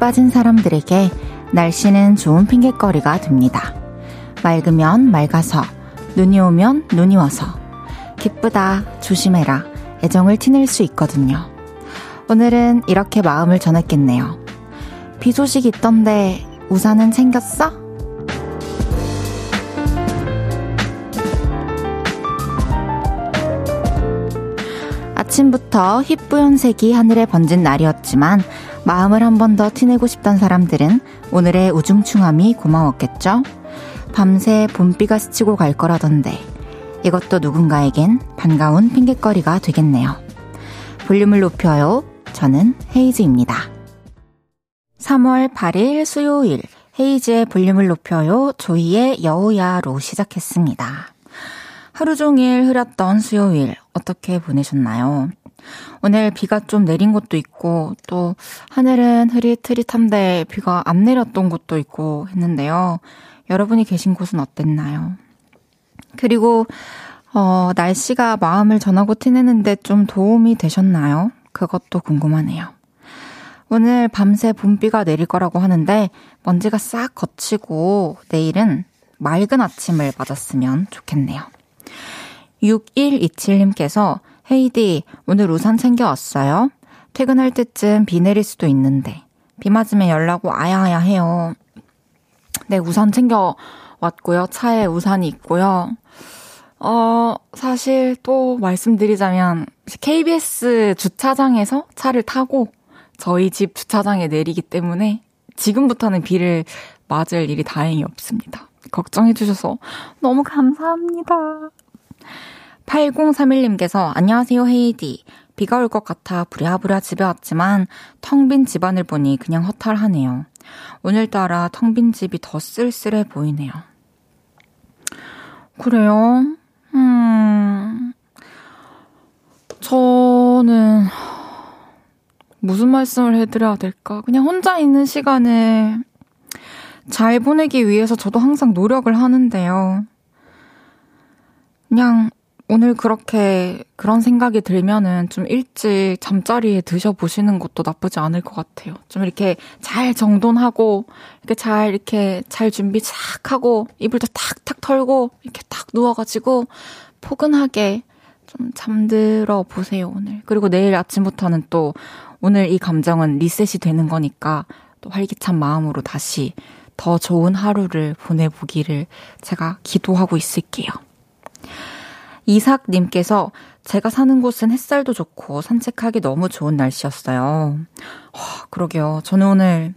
빠진 사람들에게 날씨는 좋은 핑곗거리가 됩니다. 맑으면 맑아서, 눈이 오면 눈이 와서, 기쁘다, 조심해라, 애정을 티낼 수 있거든요. 오늘은 이렇게 마음을 전했겠네요. 비 소식 있던데, 우산은 챙겼어? 아침부터 휘뿌연색이 하늘에 번진 날이었지만 마음을 한 번 더 티내고 싶던 사람들은 오늘의 우중충함이 고마웠겠죠? 밤새 봄비가 스치고 갈 거라던데 이것도 누군가에겐 반가운 핑곗거리가 되겠네요. 볼륨을 높여요. 저는 헤이즈입니다. 3월 8일 수요일 헤이즈의 볼륨을 높여요. 조이의 여우야로 시작했습니다. 하루 종일 흐렸던 수요일 어떻게 보내셨나요? 오늘 비가 좀 내린 곳도 있고 또 하늘은 흐릿흐릿한데 비가 안 내렸던 곳도 있고 했는데요. 여러분이 계신 곳은 어땠나요? 그리고 어, 날씨가 마음을 전하고 티내는데 좀 도움이 되셨나요? 그것도 궁금하네요. 오늘 밤새 봄비가 내릴 거라고 하는데 먼지가 싹 거치고 내일은 맑은 아침을 맞았으면 좋겠네요. 6127님께서 헤이디, 오늘 우산 챙겨왔어요? 퇴근할 때쯤 비 내릴 수도 있는데, 비 맞으면 연락 와야야 해요. 네, 우산 챙겨왔고요. 차에 우산이 있고요. 어, 사실 또 말씀드리자면, KBS 주차장에서 차를 타고 저희 집 주차장에 내리기 때문에 지금부터는 비를 맞을 일이 다행히 없습니다. 걱정해주셔서 너무 감사합니다. 8031님께서 안녕하세요 헤이디. 비가 올 것 같아 부랴부랴 집에 왔지만 텅 빈 집안을 보니 그냥 허탈하네요. 오늘따라 텅 빈 집이 더 쓸쓸해 보이네요. 그래요? 음, 저는 무슨 말씀을 해드려야 될까? 그냥 혼자 있는 시간을 잘 보내기 위해서 저도 항상 노력을 하는데요. 그냥 오늘 그렇게 그런 생각이 들면은 좀 일찍 잠자리에 드셔보시는 것도 나쁘지 않을 것 같아요. 좀 이렇게 잘 정돈하고, 이렇게 잘, 이렇게 잘 준비 싹 하고, 이불도 탁탁 털고, 이렇게 탁 누워가지고, 포근하게 좀 잠들어 보세요, 오늘. 그리고 내일 아침부터는 또, 오늘 이 감정은 리셋이 되는 거니까, 또 활기찬 마음으로 다시 더 좋은 하루를 보내보기를 제가 기도하고 있을게요. 이삭님께서 제가 사는 곳은 햇살도 좋고 산책하기 너무 좋은 날씨였어요. 와, 그러게요. 저는 오늘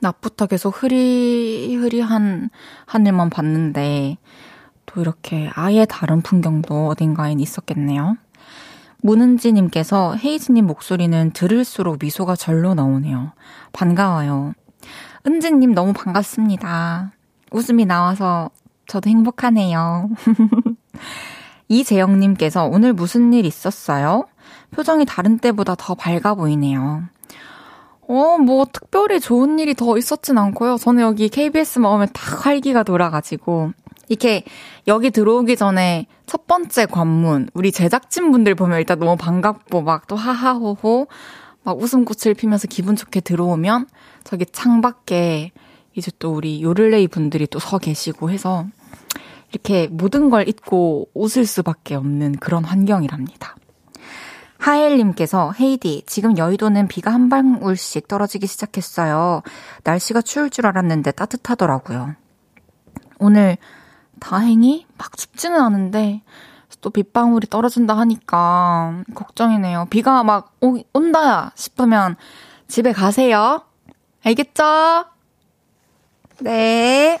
낮부터 계속 흐리흐리한 하늘만 봤는데 또 이렇게 아예 다른 풍경도 어딘가엔 있었겠네요. 문은지님께서 헤이즈님 목소리는 들을수록 미소가 절로 나오네요. 반가워요. 은지님 너무 반갑습니다. 웃음이 나와서 저도 행복하네요. 이재영님께서 오늘 무슨 일 있었어요? 표정이 다른 때보다 더 밝아 보이네요. 어, 뭐, 특별히 좋은 일이 더 있었진 않고요. 저는 여기 KBS 마음에 딱 활기가 돌아가지고, 이렇게 여기 들어오기 전에 첫 번째 관문, 우리 제작진분들 보면 일단 너무 반갑고, 막 또 하하호호, 막 웃음꽃을 피면서 기분 좋게 들어오면, 저기 창밖에 이제 또 우리 요를레이 분들이 또 서 계시고 해서, 이렇게 모든 걸 잊고 웃을 수밖에 없는 그런 환경이랍니다. 하엘님께서 헤이디 지금 여의도는 비가 한 방울씩 떨어지기 시작했어요. 날씨가 추울 줄 알았는데 따뜻하더라고요. 오늘 다행히 막 춥지는 않은데 또 빗방울이 떨어진다 하니까 걱정이네요. 비가 막 오, 온다 싶으면 집에 가세요. 알겠죠? 네.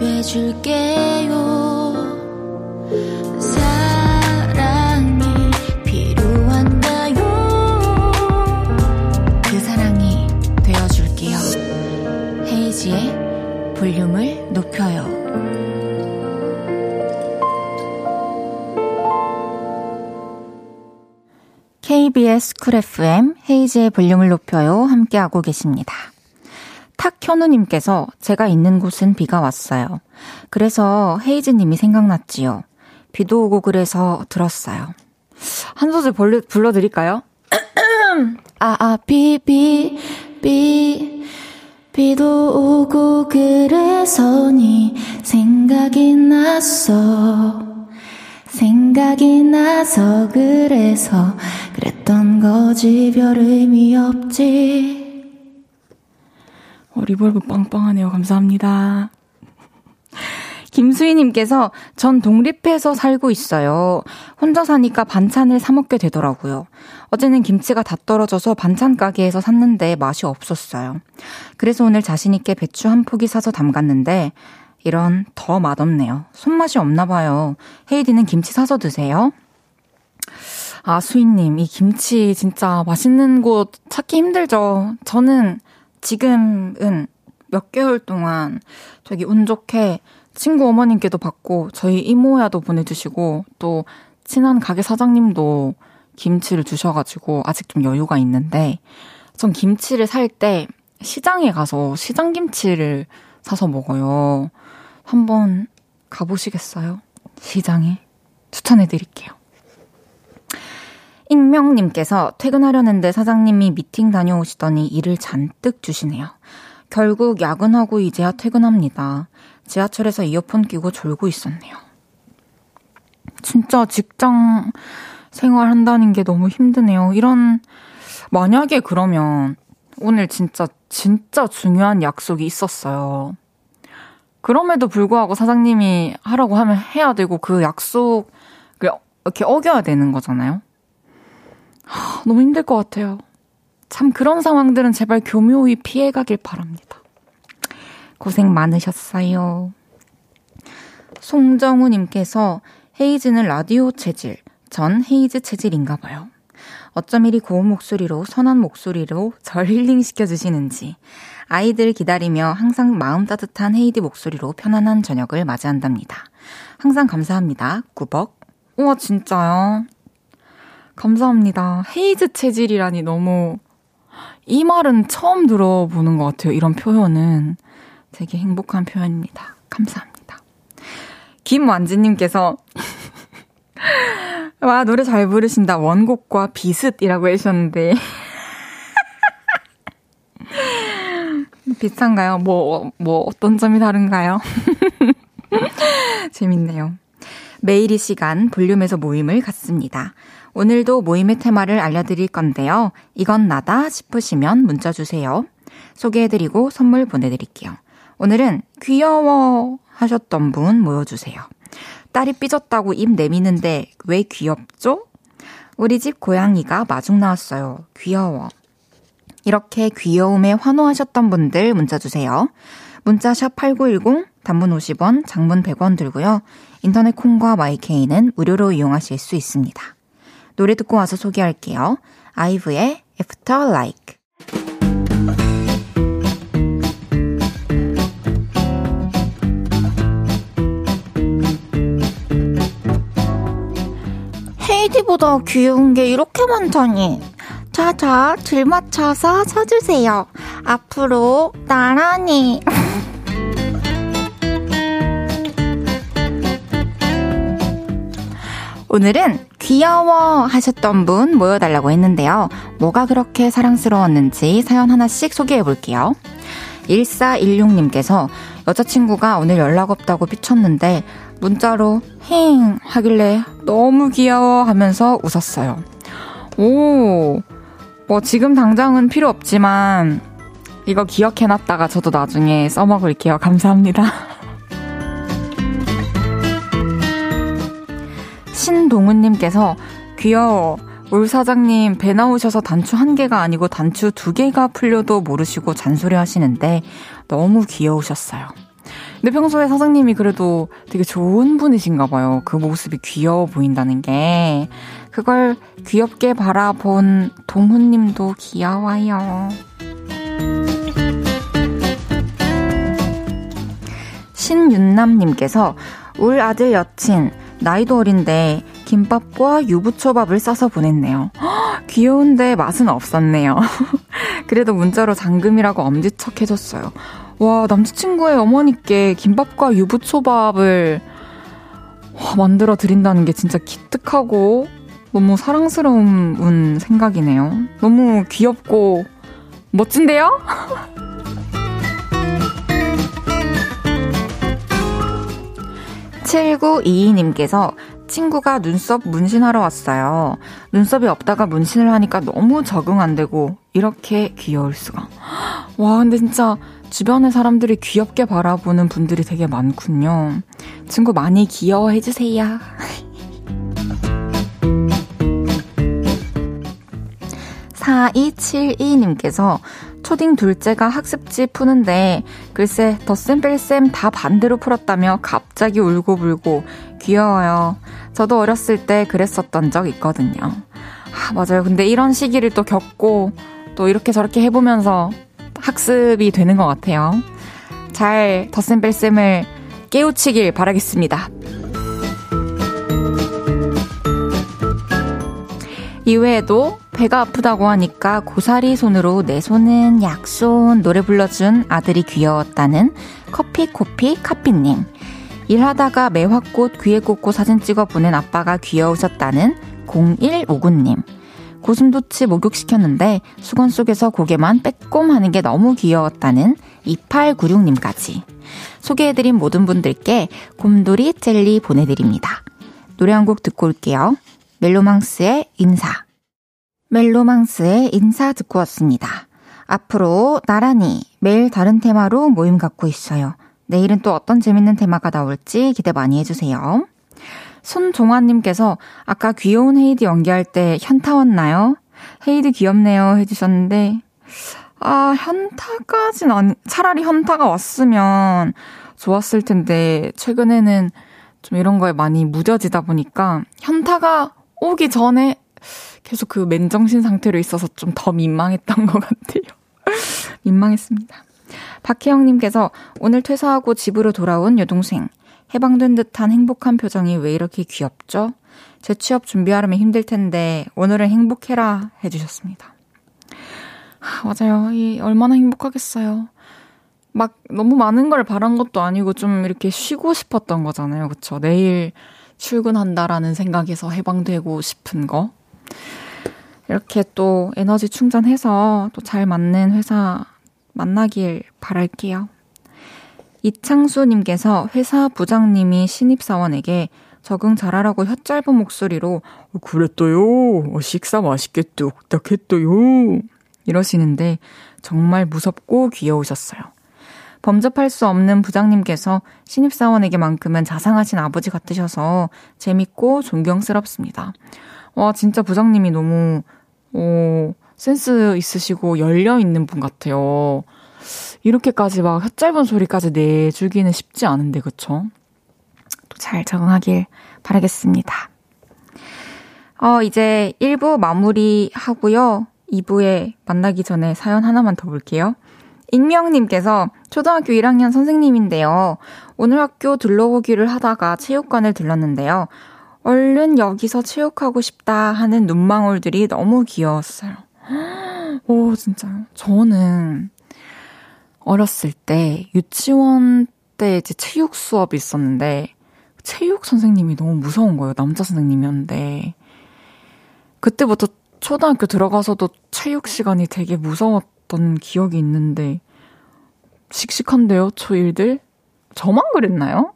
돼줄게요. 사랑이 필요한가요? 그 사랑이 헤이지의 볼륨을 높여요. KBS 쿨 FM 헤이지의 볼륨을 높여요 함께하고 계십니다. 탁현우님께서 제가 있는 곳은 비가 왔어요. 그래서 헤이즈님이 생각났지요. 비도 오고 그래서 들었어요. 한 소절 불러, 불러드릴까요? 아, 아, 비, 비, 비. 비도 오고 그래서 네 생각이 났어. 생각이 나서 그래서 그랬던 거지 별 의미 없지. 어, 리볼브 빵빵하네요. 감사합니다. 김수희님께서 전 독립해서 살고 있어요. 혼자 사니까 반찬을 사먹게 되더라고요. 어제는 김치가 다 떨어져서 반찬 가게에서 샀는데 맛이 없었어요. 그래서 오늘 자신있게 배추 한 포기 사서 담갔는데 이런 더 맛없네요. 손맛이 없나 봐요. 헤이즈는 김치 사서 드세요? 아, 수인님, 이 김치 진짜 맛있는 곳 찾기 힘들죠. 저는 지금은 몇 개월 동안 저기 운 좋게 친구 어머님께도 받고 저희 이모야도 보내주시고 또 친한 가게 사장님도 김치를 주셔가지고 아직 좀 여유가 있는데 전 김치를 살 때 시장에 가서 시장 김치를 사서 먹어요. 한번 가보시겠어요? 시장에 추천해 드릴게요. 익명님께서 퇴근하려는데 사장님이 미팅 다녀오시더니 일을 잔뜩 주시네요. 결국 야근하고 이제야 퇴근합니다. 지하철에서 이어폰 끼고 졸고 있었네요. 진짜 직장 생활한다는 게 너무 힘드네요. 이런, 만약에 그러면 오늘 진짜, 진짜 중요한 약속이 있었어요. 그럼에도 불구하고 사장님이 하라고 하면 해야 되고 그 약속을 이렇게 어겨야 되는 거잖아요. 하, 너무 힘들 것 같아요. 참 그런 상황들은 제발 교묘히 피해가길 바랍니다. 고생 많으셨어요. 송정우님께서 헤이즈는 라디오 체질, 전 헤이즈 체질인가 봐요. 어쩜 이리 고운 목소리로 선한 목소리로 절 힐링시켜 주시는지 아이들 기다리며 항상 마음 따뜻한 헤이디 목소리로 편안한 저녁을 맞이한답니다. 항상 감사합니다. 꾸벅. 우와 진짜요? 감사합니다. 헤이즈 체질이라니 너무 이 말은 처음 들어보는 것 같아요. 이런 표현은 되게 행복한 표현입니다. 감사합니다. 김완지님께서 와 노래 잘 부르신다. 원곡과 비슷이라고 해주셨는데 비슷한가요? 뭐, 뭐, 어떤 점이 다른가요? 재밌네요. 매일 이 시간 볼륨에서 모임을 갖습니다. 오늘도 모임의 테마를 알려드릴 건데요. 이건 나다 싶으시면 문자 주세요. 소개해드리고 선물 보내드릴게요. 오늘은 귀여워 하셨던 분 모여주세요. 딸이 삐졌다고 입 내미는데 왜 귀엽죠? 우리 집 고양이가 마중 나왔어요. 귀여워. 이렇게 귀여움에 환호하셨던 분들 문자 주세요. 문자 샵 8910, 단문 50원, 장문 100원 들고요. 인터넷 콩과 마이케이는 무료로 이용하실 수 있습니다. 노래 듣고 와서 소개할게요. 아이브의 After Like. 헤이디보다 귀여운 게 이렇게 많다니. 자자, 줄 맞춰서 서주세요. 앞으로 나란히. 오늘은 귀여워 하셨던 분 모여달라고 했는데요. 뭐가 그렇게 사랑스러웠는지 사연 하나씩 소개해 볼게요. 1416님께서 여자친구가 오늘 연락 없다고 삐쳤는데 문자로 힝 하길래 너무 귀여워 하면서 웃었어요. 오, 뭐 지금 당장은 필요 없지만 이거 기억해놨다가 저도 나중에 써먹을게요. 감사합니다. 신동훈님께서 귀여워. 울 사장님 배 나오셔서 단추 한 개가 아니고 단추 두 개가 풀려도 모르시고 잔소리 하시는데 너무 귀여우셨어요. 근데 평소에 사장님이 그래도 되게 좋은 분이신가 봐요. 그 모습이 귀여워 보인다는 게. 그걸 귀엽게 바라본 동훈님도 귀여워요. 신윤남님께서 울 아들 여친 나이도 어린데 김밥과 유부초밥을 싸서 보냈네요. 귀여운데 맛은 없었네요. 그래도 문자로 잠금이라고 엄지척 해줬어요. 와, 남자친구의 어머니께 김밥과 유부초밥을 와, 만들어 드린다는 게 진짜 기특하고 너무 사랑스러운 생각이네요. 너무 귀엽고 멋진데요? 7922님께서 친구가 눈썹 문신하러 왔어요. 눈썹이 없다가 문신을 하니까 너무 적응 안 되고 이렇게 귀여울 수가. 와, 근데 진짜 주변의 사람들이 귀엽게 바라보는 분들이 되게 많군요. 친구 많이 귀여워해 주세요. 4272님께서 초딩 둘째가 학습지 푸는데 글쎄 덧셈 뺄셈 다 반대로 풀었다며 갑자기 울고불고 귀여워요. 저도 어렸을 때 그랬었던 적 있거든요. 아, 맞아요. 근데 이런 시기를 또 겪고 또 이렇게 저렇게 해보면서 학습이 되는 것 같아요. 잘 덧셈 뺄셈을 깨우치길 바라겠습니다. 이외에도 배가 아프다고 하니까 고사리 손으로 내 손은 약손 노래 불러준 아들이 귀여웠다는 커피코피 카피님. 일하다가 매화꽃 귀에 꽂고 사진 찍어 보낸 아빠가 귀여우셨다는 0159님. 고슴도치 목욕시켰는데 수건 속에서 고개만 빼꼼하는 게 너무 귀여웠다는 2896님까지. 소개해드린 모든 분들께 곰돌이 젤리 보내드립니다. 노래 한 곡 듣고 올게요. 멜로망스의 인사. 멜로망스의 인사 듣고 왔습니다. 앞으로 나란히 매일 다른 테마로 모임 갖고 있어요. 내일은 또 어떤 재밌는 테마가 나올지 기대 많이 해주세요. 손종환님께서 아까 귀여운 헤이드 연기할 때 현타 왔나요? 헤이드 귀엽네요 해주셨는데, 아, 현타까진 아니, 차라리 현타가 왔으면 좋았을 텐데, 최근에는 좀 이런 거에 많이 무뎌지다 보니까, 현타가 오기 전에 계속 그 맨정신 상태로 있어서 좀 더 민망했던 것 같아요. 민망했습니다. 박혜영님께서 오늘 퇴사하고 집으로 돌아온 여동생. 해방된 듯한 행복한 표정이 왜 이렇게 귀엽죠? 재 취업 준비하려면 힘들 텐데 오늘은 행복해라 해주셨습니다. 아, 맞아요. 이 얼마나 행복하겠어요. 막 너무 많은 걸 바란 것도 아니고 좀 이렇게 쉬고 싶었던 거잖아요. 그쵸? 내일 출근한다라는 생각에서 해방되고 싶은 거. 이렇게 또 에너지 충전해서 또 잘 맞는 회사 만나길 바랄게요. 이창수님께서 회사 부장님이 신입사원에게 적응 잘하라고 혀짧은 목소리로 어, 그랬어요. 어, 식사 맛있게 뚝딱 했어요. 이러시는데 정말 무섭고 귀여우셨어요. 범접할 수 없는 부장님께서 신입사원에게만큼은 자상하신 아버지 같으셔서 재밌고 존경스럽습니다. 와, 진짜 부장님이 너무, 어, 센스 있으시고 열려있는 분 같아요. 이렇게까지 막 혓짧은 소리까지 내주기는 쉽지 않은데, 그쵸? 또 잘 적응하길 바라겠습니다. 어, 이제 1부 마무리 하고요. 2부에 만나기 전에 사연 하나만 더 볼게요. 익명님께서 초등학교 1학년 선생님인데요. 오늘 학교 둘러보기를 하다가 체육관을 들렀는데요. 얼른 여기서 체육하고 싶다 하는 눈망울들이 너무 귀여웠어요. 오, 진짜요? 저는 어렸을 때 유치원 때 이제 체육 수업이 있었는데 체육 선생님이 너무 무서운 거예요. 남자 선생님이었는데. 그때부터 초등학교 들어가서도 체육 시간이 되게 무서웠던 기억이 있는데 씩씩한데요, 초일들? 저만 그랬나요?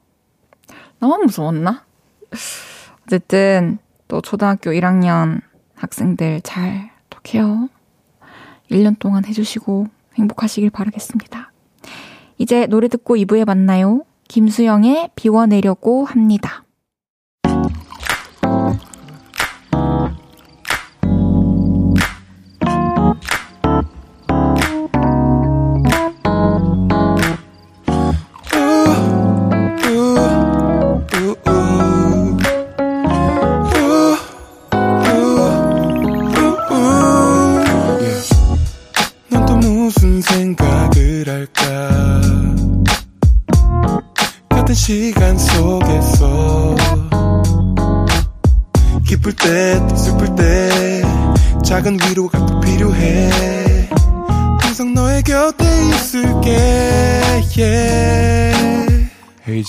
나만 무서웠나? 어쨌든 또 초등학교 1학년 학생들 잘또 케어 1년 동안 해주시고 행복하시길 바라겠습니다. 이제 노래 듣고 2부에 만나요. 김수영의 비워내려고 합니다.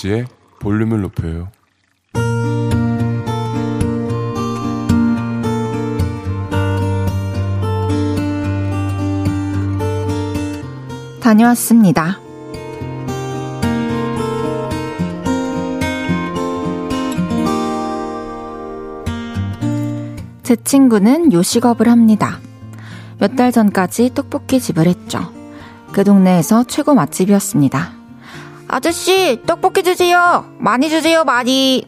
헤이지의 볼륨을 높여요 다녀왔습니다. 제 친구는 요식업을 합니다. 몇 달 전까지 떡볶이 집을 했죠. 그 동네에서 최고 맛집이었습니다. 아저씨, 떡볶이 주세요! 많이 주세요, 많이!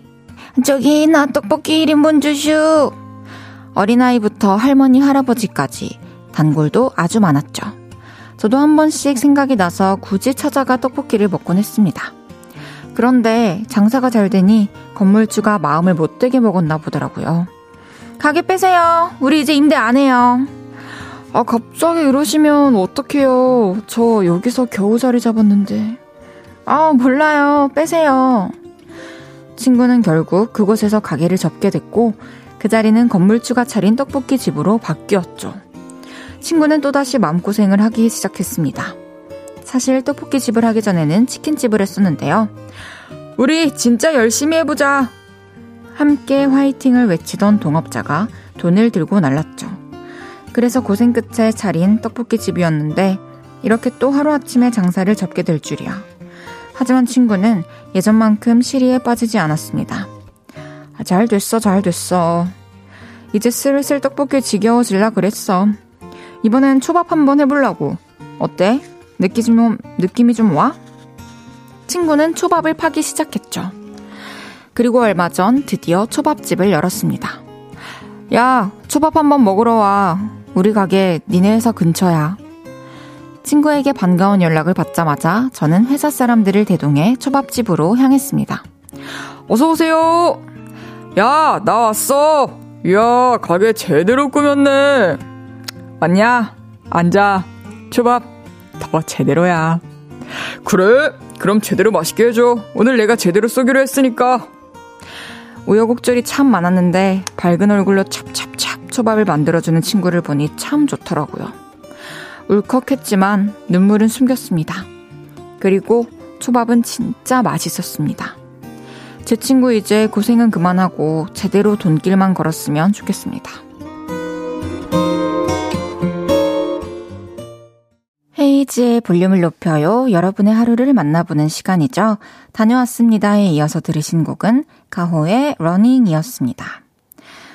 저기, 나 떡볶이 1인분 주슈! 어린아이부터 할머니, 할아버지까지 단골도 아주 많았죠. 저도 한 번씩 생각이 나서 굳이 찾아가 떡볶이를 먹곤 했습니다. 그런데 장사가 잘 되니 건물주가 마음을 못되게 먹었나 보더라고요. 가게 빼세요. 우리 이제 임대 안 해요. 아, 갑자기 이러시면 어떡해요. 저 여기서 겨우 자리 잡았는데. 아, 몰라요. 빼세요. 친구는 결국 그곳에서 가게를 접게 됐고, 그 자리는 건물주가 차린 떡볶이 집으로 바뀌었죠. 친구는 또다시 마음고생을 하기 시작했습니다. 사실 떡볶이 집을 하기 전에는 치킨집을 했었는데요. 우리 진짜 열심히 해보자. 함께 화이팅을 외치던 동업자가 돈을 들고 날랐죠. 그래서 고생 끝에 차린 떡볶이 집이었는데 이렇게 또 하루아침에 장사를 접게 될 줄이야. 하지만 친구는 예전만큼 시리에 빠지지 않았습니다. 아, 잘 됐어, 잘 됐어. 이제 슬슬 떡볶이 지겨워질라 그랬어. 이번엔 초밥 한번 해보려고. 어때? 느낌이 좀, 느낌이 좀 와? 친구는 초밥을 파기 시작했죠. 그리고 얼마 전 드디어 초밥집을 열었습니다. 야, 초밥 한번 먹으러 와. 우리 가게 니네 회사 근처야. 친구에게 반가운 연락을 받자마자 저는 회사 사람들을 대동해 초밥집으로 향했습니다. 어서오세요! 야, 나 왔어! 이야, 가게 제대로 꾸몄네! 왔냐? 앉아. 초밥 더 제대로야. 그래? 그럼 제대로 맛있게 해줘. 오늘 내가 제대로 쏘기로 했으니까. 우여곡절이 참 많았는데 밝은 얼굴로 찹찹찹 초밥을 만들어주는 친구를 보니 참 좋더라고요. 울컥했지만 눈물은 숨겼습니다. 그리고 초밥은 진짜 맛있었습니다. 제 친구 이제 고생은 그만하고 제대로 돈길만 걸었으면 좋겠습니다. 헤이지의 볼륨을 높여요. 여러분의 하루를 만나보는 시간이죠. 다녀왔습니다에 이어서 들으신 곡은 가호의 러닝이었습니다.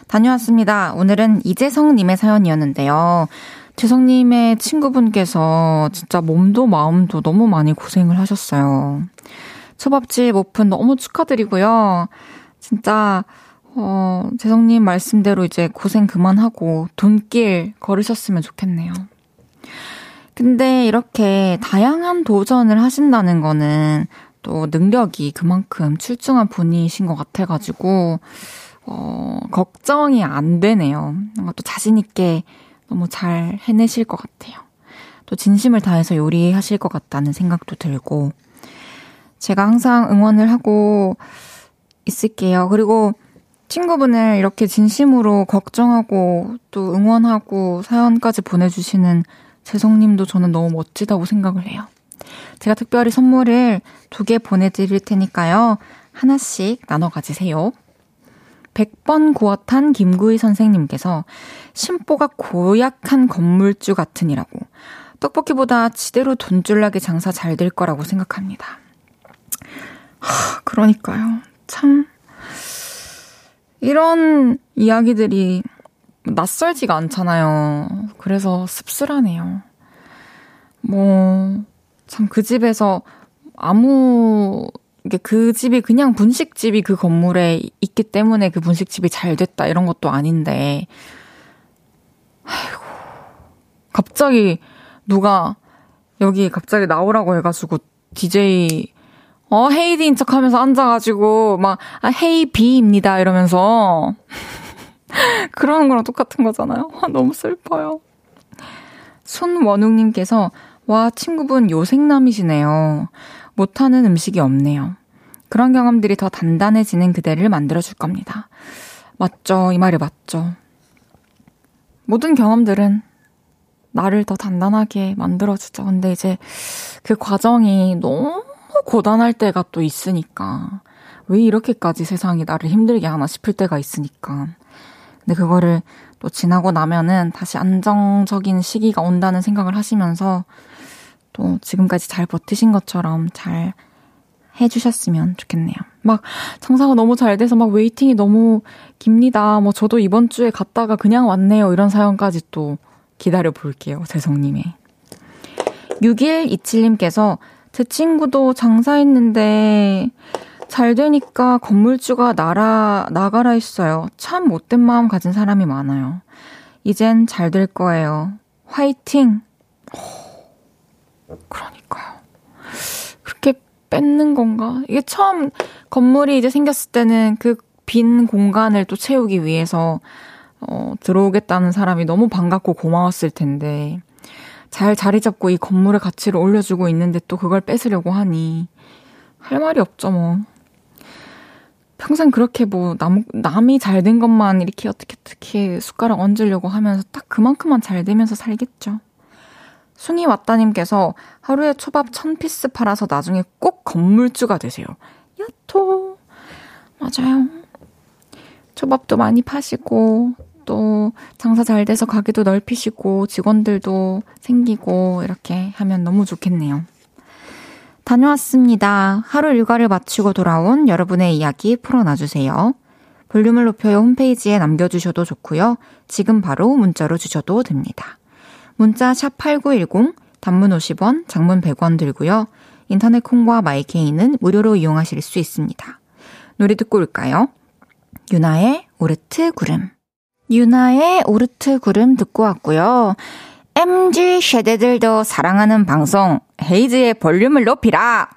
다녀왔습니다. 오늘은 이재성님의 사연이었는데요. 재성님의 친구분께서 진짜 몸도 마음도 너무 많이 고생을 하셨어요. 초밥집 오픈 너무 축하드리고요. 진짜, 어, 재성님 말씀대로 이제 고생 그만하고 돈길 걸으셨으면 좋겠네요. 근데 이렇게 다양한 도전을 하신다는 거는 또 능력이 그만큼 출중한 분이신 것 같아가지고, 어, 걱정이 안 되네요. 뭔가 또 자신있게 너무 잘 해내실 것 같아요. 또 진심을 다해서 요리하실 것 같다는 생각도 들고, 제가 항상 응원을 하고 있을게요. 그리고 친구분을 이렇게 진심으로 걱정하고 또 응원하고 사연까지 보내주시는 재성님도 저는 너무 멋지다고 생각을 해요. 제가 특별히 선물을 두 개 보내드릴 테니까요. 하나씩 나눠 가지세요. 100번 구웠한 김구희 선생님께서 심보가 고약한 건물주 같으니라고 떡볶이보다 지대로 돈줄나게 장사 잘 될 거라고 생각합니다. 하, 그러니까요. 참 이런 이야기들이 낯설지가 않잖아요. 그래서 씁쓸하네요. 뭐, 참 그 집에서 아무, 그 집이 그냥 분식집이 그 건물에 있기 때문에 그 분식집이 잘 됐다 이런 것도 아닌데, 아이고, 갑자기 누가 여기 갑자기 나오라고 해가지고 DJ 어 헤이디인 척하면서 앉아가지고 막 아, 헤이 비입니다 이러면서 그러는 거랑 똑같은 거잖아요. 아, 너무 슬퍼요. 손원웅님께서, 와, 친구분 요생남이시네요. 못하는 음식이 없네요. 그런 경험들이 더 단단해지는 그대를 만들어줄 겁니다. 맞죠. 이 말이 맞죠. 모든 경험들은 나를 더 단단하게 만들어주죠. 근데 이제 그 과정이 너무 고단할 때가 또 있으니까. 왜 이렇게까지 세상이 나를 힘들게 하나 싶을 때가 있으니까. 근데 그거를 또 지나고 나면은 다시 안정적인 시기가 온다는 생각을 하시면서 또 지금까지 잘 버티신 것처럼 잘 해주셨으면 좋겠네요. 막 장사가 너무 잘 돼서 막 웨이팅이 너무 깁니다. 뭐 저도 이번 주에 갔다가 그냥 왔네요. 이런 사연까지 또 기다려 볼게요. 재성님의. 6127님께서 제 친구도 장사했는데 잘 되니까 건물주가 나라, 나가라 했어요. 참 못된 마음 가진 사람이 많아요. 이젠 잘 될 거예요. 화이팅! 그러니까요. 그렇게 뺏는 건가? 이게 처음 건물이 이제 생겼을 때는 그 빈 공간을 또 채우기 위해서 어, 들어오겠다는 사람이 너무 반갑고 고마웠을 텐데 잘 자리 잡고 이 건물의 가치를 올려주고 있는데 또 그걸 뺏으려고 하니 할 말이 없죠 뭐. 평생 그렇게 뭐 남, 남이 잘 된 것만 이렇게 어떻게 어떻게 숟가락 얹으려고 하면서 딱 그만큼만 잘 되면서 살겠죠. 숭이 왔다님께서 하루에 초밥 천 피스 팔아서 나중에 꼭 건물주가 되세요. 야토. 맞아요. 초밥도 많이 파시고, 또 장사 잘 돼서 가게도 넓히시고, 직원들도 생기고, 이렇게 하면 너무 좋겠네요. 다녀왔습니다. 하루 일과를 마치고 돌아온 여러분의 이야기 풀어놔주세요. 볼륨을 높여요 홈페이지에 남겨주셔도 좋고요. 지금 바로 문자로 주셔도 됩니다. 문자 샵 8910, 단문 50원, 장문 100원 들고요. 인터넷 콩과 마이케이는 무료로 이용하실 수 있습니다. 노래 듣고 올까요? 유나의 오르트 구름. 유나의 오르트 구름 듣고 왔고요. MG 쉐대들도 사랑하는 방송, 헤이즈의 볼륨을 높이라!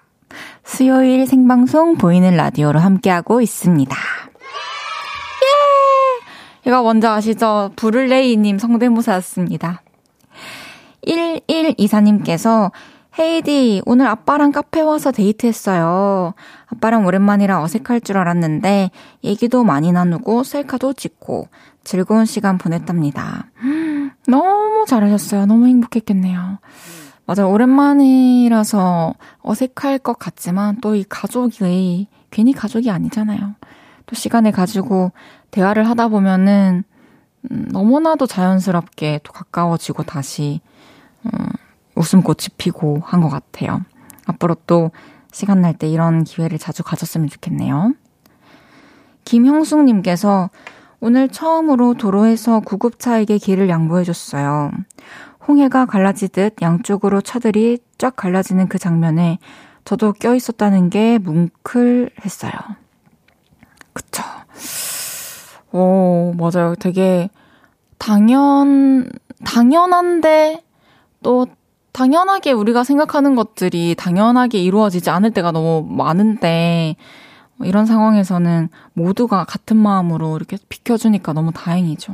수요일 생방송 보이는 라디오로 함께하고 있습니다. 예! 이거 먼저 아시죠? 부를레이님 성대모사였습니다. 1124님께서 헤이디, 오늘 아빠랑 카페 와서 데이트했어요. 아빠랑 오랜만이라 어색할 줄 알았는데, 얘기도 많이 나누고, 셀카도 찍고, 즐거운 시간 보냈답니다. 너무 잘하셨어요. 너무 행복했겠네요. 맞아, 오랜만이라서 어색할 것 같지만, 또 이 가족이, 괜히 가족이 아니잖아요. 또 시간을 가지고 대화를 하다 보면은, 음, 너무나도 자연스럽게 또 가까워지고 다시, 음, 웃음꽃이 피고 한 것 같아요. 앞으로 또 시간 날 때 이런 기회를 자주 가졌으면 좋겠네요. 김형숙님께서 오늘 처음으로 도로에서 구급차에게 길을 양보해줬어요. 홍해가 갈라지듯 양쪽으로 차들이 쫙 갈라지는 그 장면에 저도 껴있었다는 게 뭉클했어요. 그쵸. 오, 맞아요. 되게 당연, 당연한데 또 당연하게 우리가 생각하는 것들이 당연하게 이루어지지 않을 때가 너무 많은데, 이런 상황에서는 모두가 같은 마음으로 이렇게 비켜주니까 너무 다행이죠.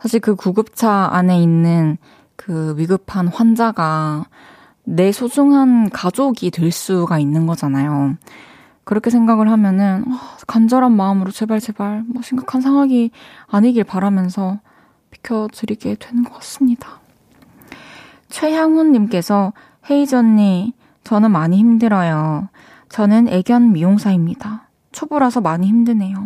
사실 그 구급차 안에 있는 그 위급한 환자가 내 소중한 가족이 될 수가 있는 거잖아요. 그렇게 생각을 하면은 간절한 마음으로 제발 제발 뭐 심각한 상황이 아니길 바라면서 비켜드리게 되는 것 같습니다. 최향훈님께서 헤이즈 언니, 저는 많이 힘들어요. 저는 애견 미용사입니다. 초보라서 많이 힘드네요.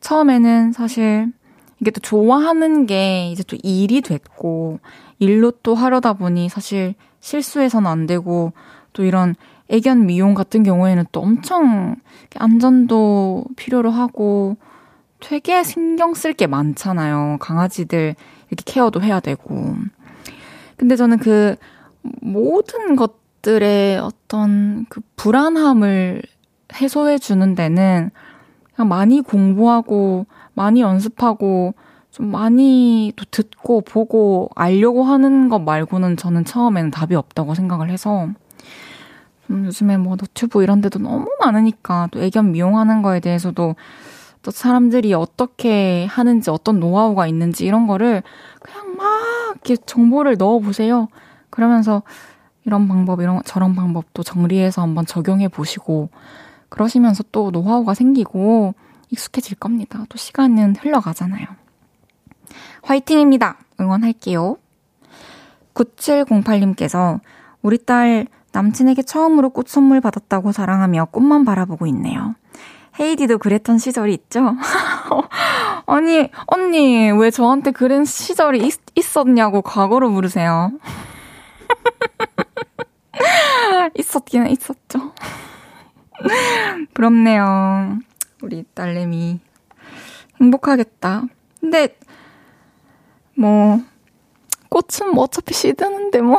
처음에는 사실 이게 또 좋아하는 게 이제 또 일이 됐고, 일로 또 하려다 보니 사실 실수해서는 안 되고, 또 이런 애견 미용 같은 경우에는 또 엄청 안전도 필요로 하고, 되게 신경 쓸 게 많잖아요. 강아지들 이렇게 케어도 해야 되고. 근데 저는 그 모든 것들의 어떤 그 불안함을 해소해 주는 데는 그냥 많이 공부하고 많이 연습하고 좀 많이 또 듣고 보고 알려고 하는 것 말고는 저는 처음에는 답이 없다고 생각을 해서 좀 요즘에 뭐 너튜브 이런 데도 너무 많으니까 또 애견 미용하는 거에 대해서도 또 사람들이 어떻게 하는지 어떤 노하우가 있는지 이런 거를 그냥 막 이렇게 정보를 넣어 보세요. 그러면서 이런 방법, 이런 저런 방법도 정리해서 한번 적용해 보시고 그러시면서 또 노하우가 생기고 익숙해질 겁니다. 또 시간은 흘러가잖아요. 화이팅입니다. 응원할게요. 9708님께서 우리 딸 남친에게 처음으로 꽃 선물 받았다고 자랑하며 꽃만 바라보고 있네요. 헤이디도 그랬던 시절이 있죠? 아니, 언니, 왜 저한테 그런 시절이 있, 있었냐고 과거로 물으세요. 있었기는 있었죠. 부럽네요. 우리 딸내미. 행복하겠다. 근데, 뭐, 꽃은 뭐 어차피 시드는데 뭐.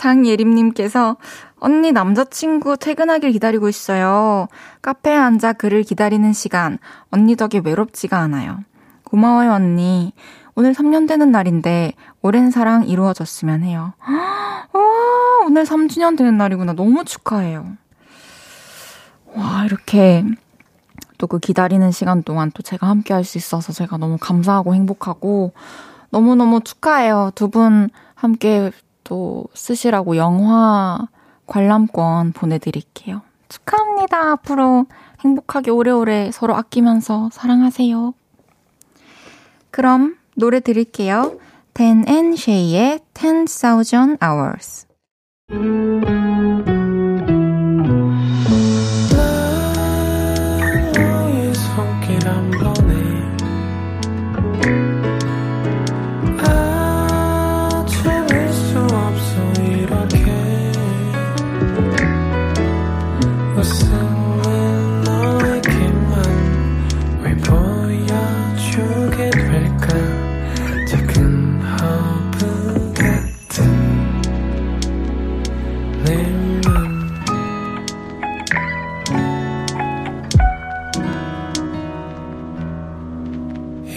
장예림님께서 언니 남자친구 퇴근하길 기다리고 있어요. 카페에 앉아 그를 기다리는 시간 언니 덕에 외롭지가 않아요. 고마워요 언니. 오늘 3년 되는 날인데 오랜 사랑 이루어졌으면 해요. 와, 오늘 3주년 되는 날이구나. 너무 축하해요. 와, 이렇게 또 그 기다리는 시간 동안 또 제가 함께 할 수 있어서 제가 너무 감사하고 행복하고 너무너무 축하해요. 두 분 함께 또 쓰시라고 영화 관람권 보내드릴게요. 축하합니다. 앞으로 행복하게 오래오래 서로 아끼면서 사랑하세요. 그럼 노래 드릴게요. Dan and Shay의 10,000 Hours.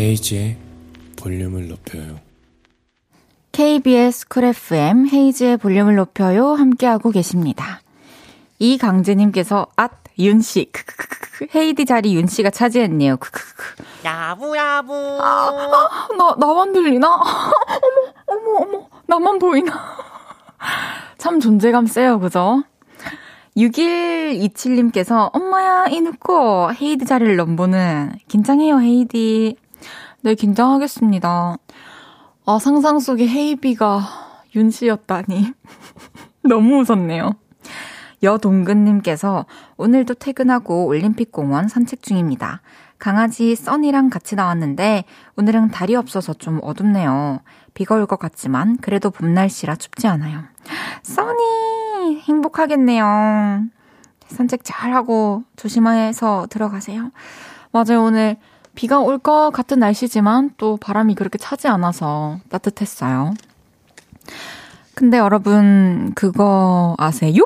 헤이즈의 볼륨을 높여요. KBS 쿨 FM 헤이즈의 볼륨을 높여요 함께하고 계십니다. 이강재님께서 앗 윤씨 헤이즈 자리 윤씨가 차지했네요. 야부 야부. 아, 아, 나 나만 들리나? 어머 어머 어머 나만 보이나? 참 존재감 세요, 그죠? 6127님께서 엄마야 이 누고 헤이즈 자리를 넘보는 긴장해요 헤이즈 네, 긴장하겠습니다. 아, 상상 속에 헤이비가 윤 씨였다니. 너무 웃었네요. 여동근님께서 오늘도 퇴근하고 올림픽공원 산책 중입니다. 강아지 써니랑 같이 나왔는데 오늘은 달이 없어서 좀 어둡네요. 비가 올 것 같지만 그래도 봄 날씨라 춥지 않아요. 써니 행복하겠네요. 산책 잘 하고 조심해서 들어가세요. 맞아요. 오늘 비가 올 것 같은 날씨지만 또 바람이 그렇게 차지 않아서 따뜻했어요. 근데 여러분, 그거 아세요?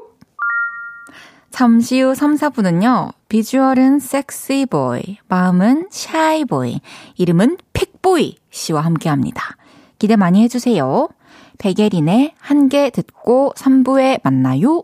잠시 후 3, 4분은요, 비주얼은 섹시보이, 마음은 샤이보이, 이름은 픽보이 씨와 함께 합니다. 기대 많이 해주세요. 베게린의 한 개 듣고 3부에 만나요.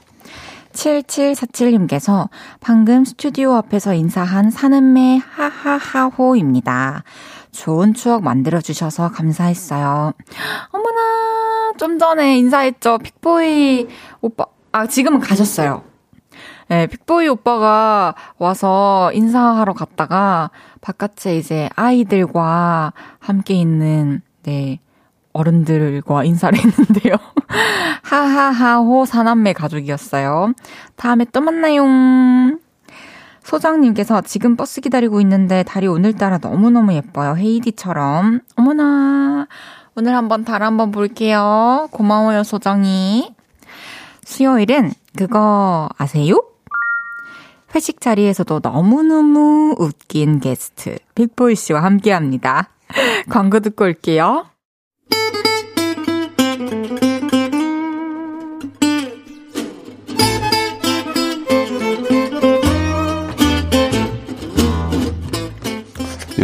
7747님께서 방금 스튜디오 앞에서 인사한 사는매 하하하호입니다. 좋은 추억 만들어주셔서 감사했어요. 어머나, 좀 전에 인사했죠. 픽보이 오빠, 아, 지금은 가셨어요. 네, 픽보이 오빠가 와서 인사하러 갔다가 바깥에 이제 아이들과 함께 있는, 네, 어른들과 인사를 했는데요. 하하하호 사남매 가족이었어요. 다음에 또 만나요. 소장님께서 지금 버스 기다리고 있는데 달이 오늘따라 너무너무 예뻐요. 헤이디처럼. 어머나. 오늘 한번 달 한번 볼게요. 고마워요, 소정이. 수요일은 그거 아세요? 회식 자리에서도 너무너무 웃긴 게스트, 빅보이 씨와 함께 합니다. 광고 듣고 올게요.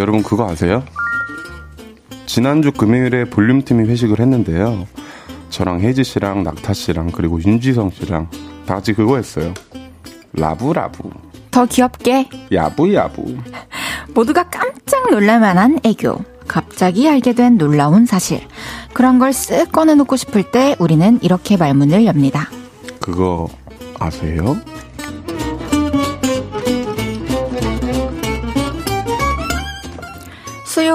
그거 아세요? 지난주 금요일에 볼륨팀이 회식을 했는데요. 저랑 혜지 씨랑 낙타 씨랑 그리고 윤지성 씨랑 다 같이 그거 했어요. 라부라부. 더 귀엽게 야부야부. 모두가 깜짝 놀랄만한 애교. 갑자기 알게 된 놀라운 사실. 그런 걸 쓱 꺼내놓고 싶을 때 우리는 이렇게 말문을 엽니다. 그거 아세요?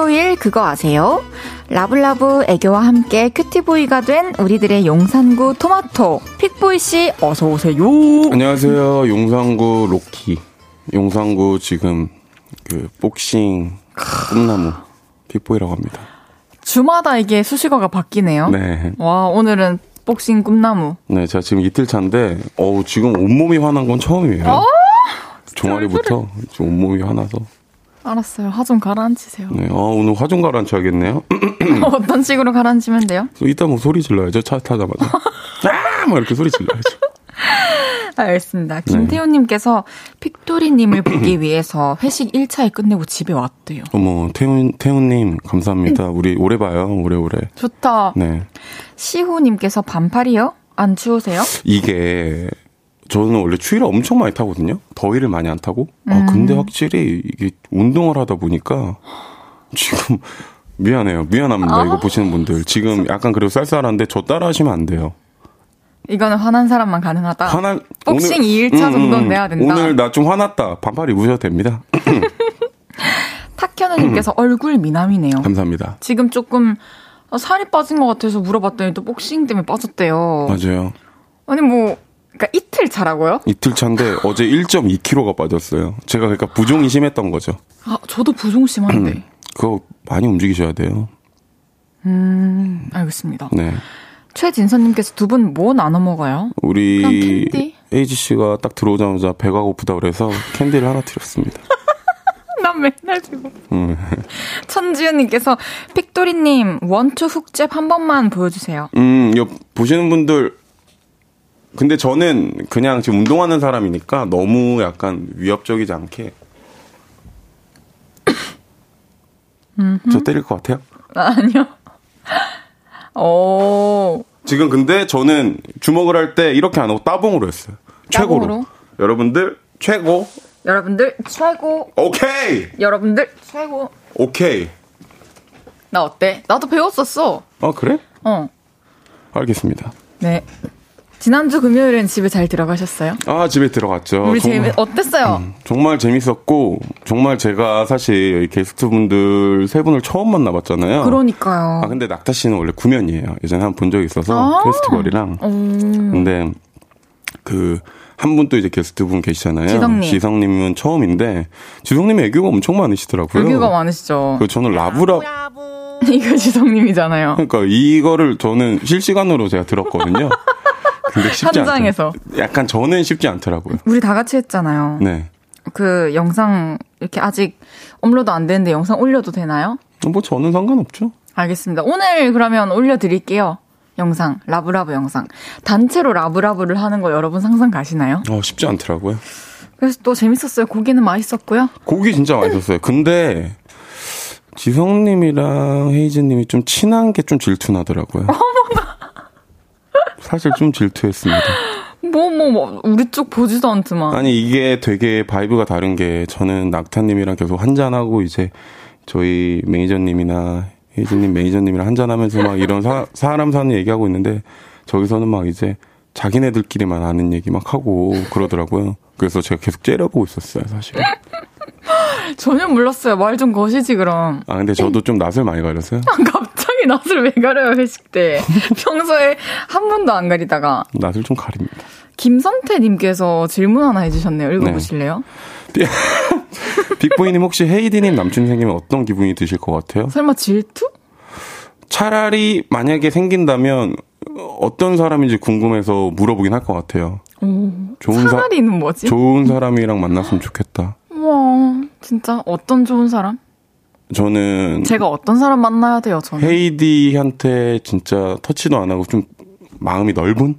수요일 그거 아세요? 라브라브 애교와 함께 cutie boy가 된 우리들의 용산구 토마토 픽보이 씨 어서 오세요. 안녕하세요. 용산구 로키. 용산구 지금 그 복싱 꿈나무 픽보이라고 합니다. 주마다 이게 수식어가 바뀌네요. 네. 와 오늘은 복싱 꿈나무. 네, 제가 지금 이틀 차인데, 어우, 지금 온몸이 화난 건 처음이에요. 어? 종아리부터 온몸이 화나서. 알았어요. 화 좀 가라앉히세요. 네, 아, 오늘 화 좀 가라앉혀야겠네요. 어떤 식으로 가라앉히면 돼요? 이따 뭐 소리 질러야죠, 차 타자마자. 아! 막 이렇게 소리 질러야죠. 알겠습니다. 네. 김태훈님께서 픽토리님을 보기 위해서 회식 1차에 끝내고 집에 왔대요. 어머, 태훈, 태훈님, 감사합니다. 우리 오래 봐요, 오래오래. 좋다. 네. 시호님께서 반팔이요? 안 추우세요? 이게, 저는 원래 추위를 엄청 많이 타거든요? 더위를 많이 안 타고? 아, 근데 확실히 이게 운동을 하다 보니까 지금 미안해요. 미안합니다. 이거 보시는 분들. 지금 약간 그래도 쌀쌀한데 저 따라 하시면 안 돼요. 이거는 화난 사람만 가능하다. 화나 복싱 오늘- 2일차 정도는 내야 된다. 오늘 나 좀 화났다. 반팔 입으셔도 됩니다. 탁현우님께서 얼굴 미남이네요. 감사합니다. 지금 조금 어, 살이 빠진 것 같아서 물어봤더니 또 복싱 때문에 빠졌대요. 맞아요. 아니 뭐 그러니까 이틀 차라고요? 이틀 차인데 어제 1.2kg가 빠졌어요. 제가 그러니까 부종이 심했던 거죠. 아 저도 부종 심한데. 그거 많이 움직이셔야 돼요. 음 알겠습니다. 네. 최진선님께서 두 분 뭐 나눠 먹어요? 우리? 에이지 씨가 딱 들어오자마자 배가 고프다 그래서 캔디를 하나 드렸습니다. 난 맨날 지고. 음. 천지은님께서 픽토리님 원투 훅잽 한 번만 보여주세요. 음, 요 보시는 분들 근데 저는 그냥 지금 운동하는 사람이니까 너무 약간 위협적이지 않게 저 때릴 것 같아요. 아니요. 오 지금 근데 저는 주먹을 할 때 이렇게 안 하고 따봉으로 했어요. 최고로. 따봉으로? 여러분들 최고. 여러분들 최고. 오케이. 여러분들 최고. 오케이. 나 어때? 나도 배웠었어. 아 그래? 어. 알겠습니다. 네. 지난주 금요일엔 집에 잘 들어가셨어요? 아 집에 들어갔죠. 우리 정말, 재미 어땠어요? 정말 재밌었고 정말 제가 사실 여기 게스트 분들 세 분을 처음 만나봤잖아요. 그러니까요. 아 근데 낙타 씨는 원래 구면이에요. 예전에 한 번 본 적이 있어서 아. 페스티벌이랑. 음. 근데 그 한분또 이제 게스트 분 계시잖아요. 지성님. 지성님은 처음인데 지성님이 애교가 엄청 많으시더라고요. 여기가 많으시죠. 그 저는 라브라 이거 지성님이잖아요. 그러니까 이거를 저는 실시간으로 제가 들었거든요. 근데 쉽지 현장에서. 약간 저는 쉽지 않더라고요. 우리 다 같이 했잖아요. 네. 그 영상 이렇게 아직 업로드 안 되는데 영상 올려도 되나요? 뭐 저는 상관없죠. 알겠습니다. 오늘 그러면 올려드릴게요. 영상, 라브라브 영상. 단체로 라브라브를 하는 거 여러분 상상 가시나요? 어, 쉽지 않더라고요. 그래서 또 재밌었어요. 고기는 맛있었고요. 고기 진짜 맛있었어요. 근데 지성님이랑 헤이즈님이 좀 친한 게 좀 질투나더라고요. 사실 좀 질투했습니다. 뭐, 뭐, 뭐, 우리 쪽 보지도 않지만. 아니 이게 되게 vibe가 다른 게 저는 낙타님이랑 계속 한잔하고 이제 저희 매니저님이나 혜진님 매니저님이랑 한잔하면서 막 이런 사, 사람 사는 얘기하고 있는데 저기서는 막 이제 자기네들끼리만 아는 얘기 막 하고 그러더라고요. 그래서 제가 계속 째려보고 있었어요, 사실. 전혀 몰랐어요. 말 좀 거시지, 그럼. 아, 근데 저도 좀 낯을 많이 가렸어요. 갑자기 낯을 왜 가려요, 회식 때. 평소에 한 번도 안 가리다가. 낯을 좀 가립니다. 김선태님께서 질문 하나 해주셨네요. 읽어보실래요? 빅보이님 혹시 헤이디님 남친 생기면 어떤 기분이 드실 것 같아요? 설마 질투? 차라리 만약에 생긴다면 어떤 사람인지 궁금해서 물어보긴 할 것 같아요. 좋은 사, 차라리는 뭐지? 좋은 사람이랑 만났으면 좋겠다. 와, 진짜 어떤 좋은 사람? 저는 제가 어떤 사람 만나야 돼요, 저는? 헤이디한테 진짜 터치도 안 하고 좀 마음이 넓은?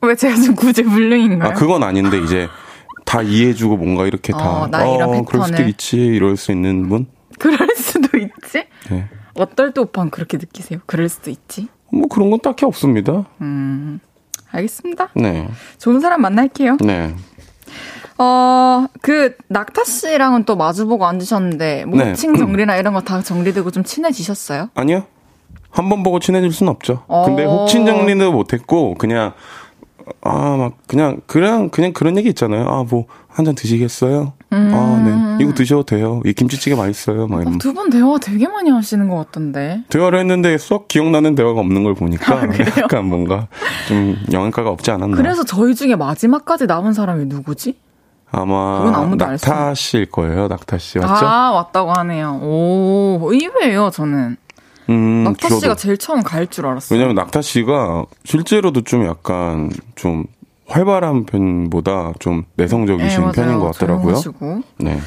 왜 제가 지금 구제 불능인가요? 아 그건 아닌데 이제 다 이해해주고 뭔가 이렇게 다 어, 나 이런 그럴 수도 패턴을. 있지 이럴 수 있는 분. 그럴 수도 있지? 네. 어떨 때 오빠는 그렇게 느끼세요? 그럴 수도 있지? 뭐 그런 건 딱히 없습니다. 음, 알겠습니다. 네. 좋은 사람 만날게요. 네. 어, 그, 낙타 씨랑은 또 마주보고 앉으셨는데, 뭐 네. 호칭 정리나 이런 거 다 정리되고 좀 친해지셨어요? 아니요. 한 번 보고 친해질 순 없죠. 어. 근데 혹친 정리도 못했고 그냥 아 막 그냥 그냥 그냥 그런 얘기 있잖아요. 아 뭐 한 잔 드시겠어요? 아 네. 이거 드셔도 돼요. 이 김치찌개 맛있어요. 막 이런. 어, 두분 대화 되게 많이 하시는 것 같던데. 대화를 했는데 썩 기억나는 대화가 없는 걸 보니까 아? 약간 뭔가 좀 영향가가 없지 않았나. 그래서 저희 중에 마지막까지 남은 사람이 누구지? 아마 낙타 씨일 거예요. 낙타 씨 맞죠? 아, 왔다고 하네요. 오, 의외예요, 저는. 음, 낙타 저도. 씨가 제일 처음 갈 줄 알았어요. 왜냐면 낙타 씨가 실제로도 좀 약간 좀 활발한 편보다 좀 내성적이신 네. 편인 것 같더라고요. 조용하시고. 네.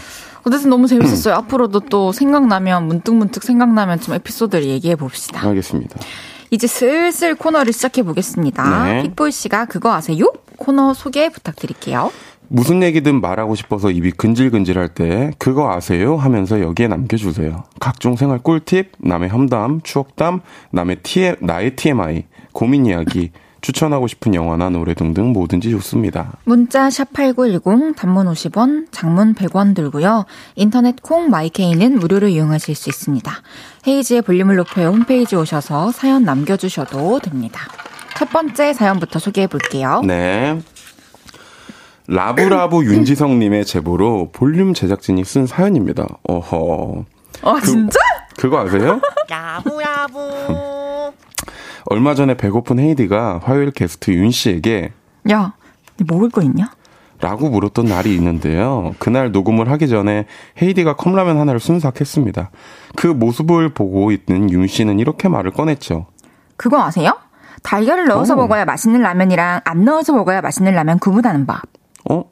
어쨌든 너무 재밌었어요. 앞으로도 또 생각나면, 문득문득 생각나면 좀 에피소드를 얘기해 봅시다. 알겠습니다. 이제 슬슬 코너를 시작해 보겠습니다. 네. 픽보이 씨가 그거 아세요? 코너 소개 부탁드릴게요. 무슨 얘기든 말하고 싶어서 입이 근질근질할 때 그거 아세요? 하면서 여기에 남겨주세요. 각종 생활 꿀팁, 남의 험담, 추억담, 남의 TMI, 나의 TMI, 고민 이야기, 추천하고 싶은 영화나 노래 등등 뭐든지 좋습니다. 문자 샵8910 단문 50원, 장문 100원 들고요. 인터넷 콩 마이케이는 무료로 이용하실 수 있습니다. 헤이즈의 볼륨을 높여 홈페이지 오셔서 사연 남겨주셔도 됩니다. 첫 번째 사연부터 소개해 볼게요. 네. 라브라브 윤지성님의 제보로 볼륨 제작진이 쓴 사연입니다. 어허. 아 진짜? 그거 아세요? 야부야부. 얼마 전에 배고픈 헤이디가 화요일 게스트 윤 씨에게 야, 너 먹을 거 있냐? 라고 물었던 날이 있는데요. 그날 녹음을 하기 전에 헤이디가 컵라면 하나를 순삭했습니다. 그 모습을 보고 있는 윤 씨는 이렇게 말을 꺼냈죠. 그거 아세요? 달걀을 넣어서 오. 먹어야 맛있는 라면이랑 안 넣어서 먹어야 맛있는 라면 구분하는 법. 어?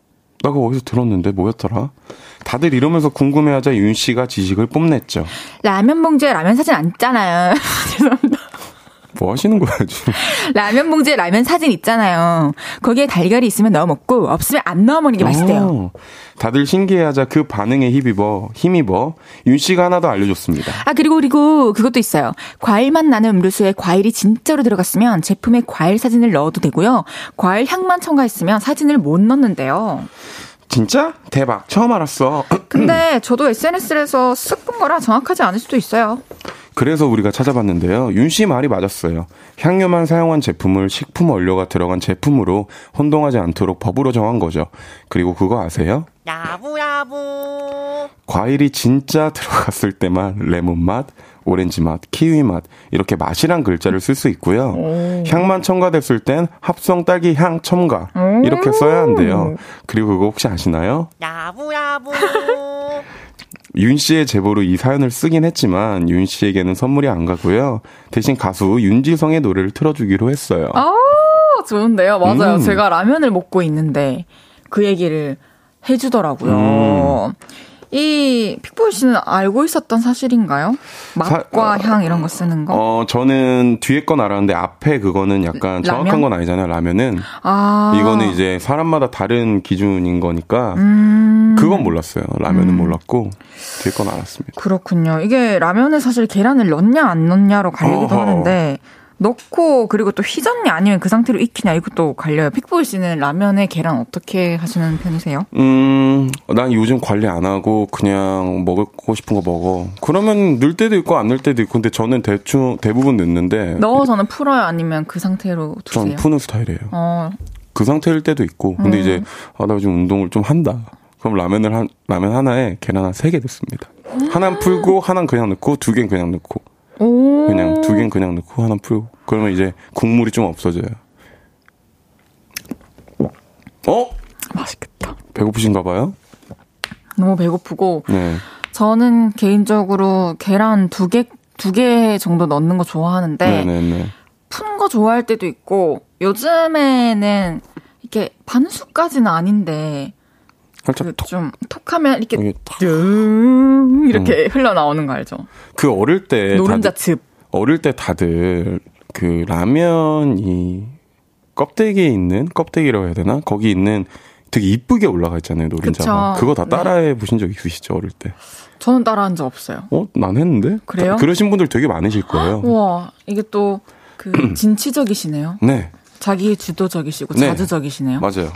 나 그거 어디서 들었는데 뭐였더라? 다들 이러면서 궁금해하자 윤 씨가 지식을 뽐냈죠. 라면 봉지에 라면 사진 안 있잖아요. 죄송합니다. 뭐 하시는 거야 지금? 라면 봉지에 라면 사진 있잖아요. 거기에 달걀이 있으면 넣어 먹고 없으면 안 넣어 먹는 게 맛있대요. 어, 다들 신기해하자 그 반응에 힘입어 힘입어 윤 씨가 하나 더 알려줬습니다. 아 그리고 그리고 그것도 있어요. 과일맛 나는 음료수에 과일이 진짜로 들어갔으면 제품에 과일 사진을 넣어도 되고요. 과일 향만 첨가했으면 사진을 못 넣는데요. 진짜 대박 처음 알았어. 근데 저도 SNS에서 쓱 본 거라 정확하지 않을 수도 있어요. 그래서 우리가 찾아봤는데요. 윤 씨 말이 맞았어요. 향료만 사용한 제품을 식품 원료가 들어간 제품으로 혼동하지 않도록 법으로 정한 거죠. 그리고 그거 아세요? 야부야부. 과일이 진짜 들어갔을 때만 레몬 맛, 오렌지 맛, 키위 맛 이렇게 맛이란 글자를 쓸 수 있고요. 향만 첨가됐을 땐 합성 딸기 향 첨가 이렇게 써야 한대요. 그리고 그거 혹시 아시나요? 야부야부. 윤 씨의 제보로 이 사연을 쓰긴 했지만 윤 씨에게는 선물이 안 가고요. 대신 가수 윤지성의 노래를 틀어주기로 했어요. 아 좋은데요. 맞아요. 음. 제가 라면을 먹고 있는데 그 얘기를 해주더라고요. 음. 이 픽보이 씨는 알고 있었던 사실인가요? 맛과 사- 향 이런 거 쓰는 거? 어, 저는 뒤에 건 알았는데 앞에 그거는 약간 정확한 라면? 건 아니잖아요. 라면은 아 이거는 이제 사람마다 다른 기준인 거니까 음, 그건 몰랐어요. 라면은 몰랐고 뒤에 건 알았습니다. 그렇군요. 이게 라면에 사실 계란을 넣냐 안 넣냐로 갈리기도 어허. 하는데 넣고 그리고 또 휘젓냐 아니면 그 상태로 익히냐 이것도 갈려요. 픽보이 씨는 라면에 계란 어떻게 하시는 편이세요? 음, 난 요즘 관리 안 하고 그냥 먹고 싶은 거 먹어. 그러면 넣을 때도 있고 안 넣을 때도 있고 근데 저는 대충 대부분 넣는데 넣어서는 풀어요 아니면 그 상태로 전 두세요? 푸는 스타일이에요. 어, 그 상태일 때도 있고. 근데 이제 아, 나 요즘 운동을 좀 한다. 그럼 라면을 한 라면 하나에 계란 한 세 개 넣습니다. 하나는 풀고 하나는 그냥 넣고 두 개는 그냥 넣고 오. 그냥 두 개는 그냥 넣고 하나는 풀고 그러면 이제 국물이 좀 없어져요. 어? 맛있겠다. 배고프신가 봐요? 너무 배고프고 네. 저는 개인적으로 계란 두 개, 두 개 정도 넣는 거 좋아하는데 네네네. 푼 거 좋아할 때도 있고 요즘에는 이렇게 반숙까지는 아닌데 살짝 그 톡. 좀 톡하면 이렇게 이렇게 흘러나오는 거 알죠? 그 어릴 때 노른자 즙. 어릴 때 다들 그 라면이 껍데기에 있는 껍데기라고 해야 되나? 거기 있는 되게 이쁘게 올라가 있잖아요, 노른자가. 그쵸. 그거 다 네. 따라해 보신 적 있으시죠, 어릴 때? 저는 따라한 적 없어요. 어, 난 했는데? 그래요? 그러신 분들 되게 많으실 거예요. 우와, 이게 또 그 진취적이시네요. 네, 자기 주도적이시고 네. 자주적이시네요. 맞아요.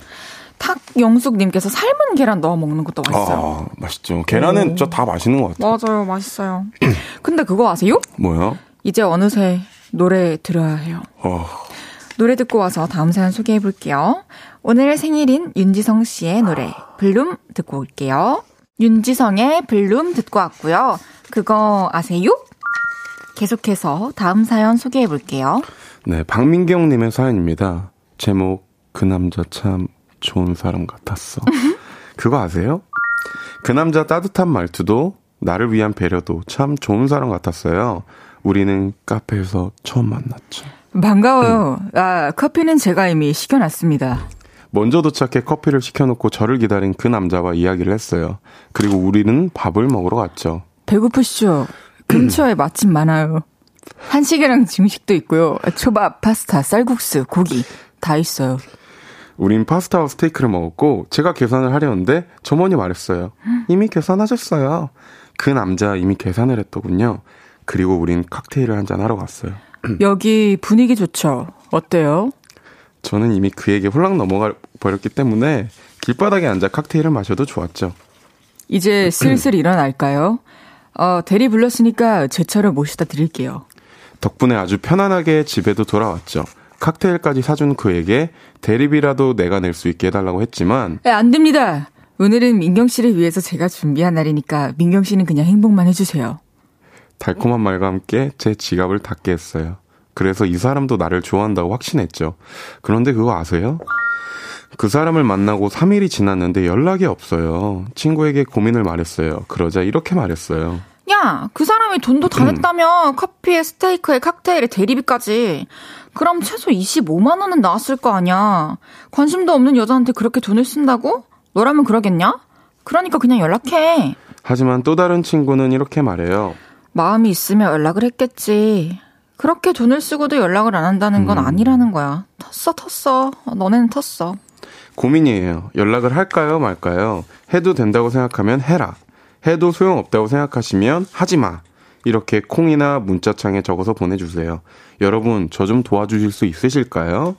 탁영숙님께서 삶은 계란 넣어 먹는 것도 맛있어요. 아, 맛있죠. 계란은 저다 맛있는 것 같아요. 맞아요, 맛있어요. 근데 그거 아세요? 뭐요? 이제 어느새 노래 들어야 해요. 어, 노래 듣고 와서 다음 사연 소개해 볼게요. 오늘 생일인 윤지성 씨의 노래 블룸 듣고 올게요. 윤지성의 블룸 듣고 왔고요. 그거 아세요? 계속해서 다음 사연 소개해 볼게요. 네, 박민경 님의 사연입니다. 제목, 그 남자 참 좋은 사람 같았어. 그거 아세요? 그 남자 따뜻한 말투도, 나를 위한 배려도 참 좋은 사람 같았어요. 우리는 카페에서 처음 만났죠. 반가워요. 아, 커피는 제가 이미 시켜놨습니다. 먼저 도착해 커피를 시켜놓고 저를 기다린 그 남자와 이야기를 했어요. 그리고 우리는 밥을 먹으러 갔죠. 배고프시죠? 근처에 맛집 많아요. 한식이랑 중식도 있고요. 초밥, 파스타, 쌀국수, 고기 다 있어요. 우린 파스타와 스테이크를 먹었고 제가 계산을 하려는데 점원이 말했어요. 이미 계산하셨어요. 그 남자 이미 계산을 했더군요. 그리고 우린 칵테일을 한잔 하러 갔어요. 여기 분위기 좋죠? 어때요? 저는 이미 그에게 홀랑 넘어가 버렸기 때문에 길바닥에 앉아 칵테일을 마셔도 좋았죠. 이제 슬슬 일어날까요? 어, 대리 불렀으니까 제 차를 모시다 드릴게요. 덕분에 아주 편안하게 집에도 돌아왔죠. 칵테일까지 사준 그에게 대리비라도 내가 낼 수 있게 해달라고 했지만 에, 안 됩니다. 오늘은 민경 씨를 위해서 제가 준비한 날이니까 민경 씨는 그냥 행복만 해주세요. 달콤한 말과 함께 제 지갑을 닫게 했어요. 그래서 이 사람도 나를 좋아한다고 확신했죠. 그런데 그거 아세요? 그 사람을 만나고 3일이 지났는데 연락이 없어요. 친구에게 고민을 말했어요. 그러자 이렇게 말했어요. 야, 그 사람이 돈도 다 냈다며 커피에 스테이크에 칵테일에 대리비까지. 그럼 최소 25만 원은 나왔을 거 아니야. 관심도 없는 여자한테 그렇게 돈을 쓴다고? 너라면 그러겠냐? 그러니까 그냥 연락해. 하지만 또 다른 친구는 이렇게 말해요. 마음이 있으면 연락을 했겠지. 그렇게 돈을 쓰고도 연락을 안 한다는 건 아니라는 거야. 텄어, 텄어. 너네는 텄어. 고민이에요. 연락을 할까요, 말까요? 해도 된다고 생각하면 해라. 해도 소용없다고 생각하시면 하지 마. 이렇게 콩이나 문자창에 적어서 보내주세요. 여러분, 저 좀 도와주실 수 있으실까요?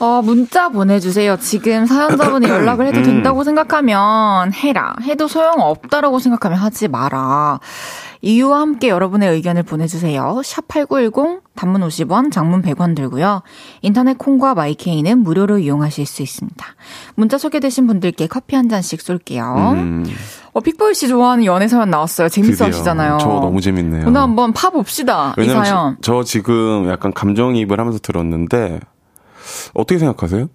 어, 문자 보내주세요. 지금 사연자분이 연락을 해도 된다고 생각하면 해라. 해도 소용없다라고 생각하면 하지 마라. 이유와 함께 여러분의 의견을 보내주세요. 샵8910, 단문 50원, 장문 100원 들고요. 인터넷 콩과 마이케이는 무료로 이용하실 수 있습니다. 문자 소개되신 분들께 커피 한 잔씩 쏠게요. 음, 어, 픽보이 씨 좋아하는 연애 사연 나왔어요. 재밌어. 하시잖아요. 저 너무 재밌네요. 오늘 한번 파봅시다. 이 사연. 저, 저 지금 약간 감정이입을 하면서 들었는데, 어떻게 생각하세요?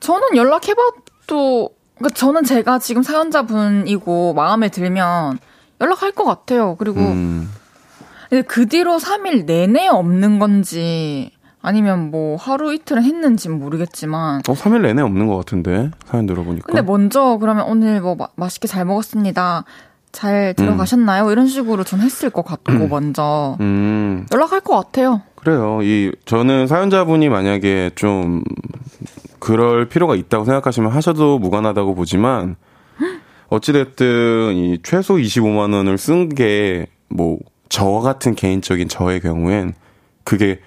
저는 연락해봐도, 그러니까 저는 제가 지금 사연자분이고 마음에 들면 연락할 것 같아요. 그리고 음, 근데 그 뒤로 3일 내내 없는 건지 아니면 뭐 하루 이틀은 했는지 는 모르겠지만 어, 3일 내내 없는 것 같은데, 사연 들어보니까. 근데 먼저 그러면 오늘 뭐 마- 맛있게 잘 먹었습니다. 잘 들어가셨나요? 이런 식으로 좀 했을 것 같고 먼저 음, 연락할 것 같아요. 그래요. 이, 저는 사연자분이 만약에 좀, 그럴 필요가 있다고 생각하시면 하셔도 무관하다고 보지만, 어찌됐든, 이 최소 25만 원을 쓴 게, 뭐, 저 같은 개인적인 저의 경우엔, 그게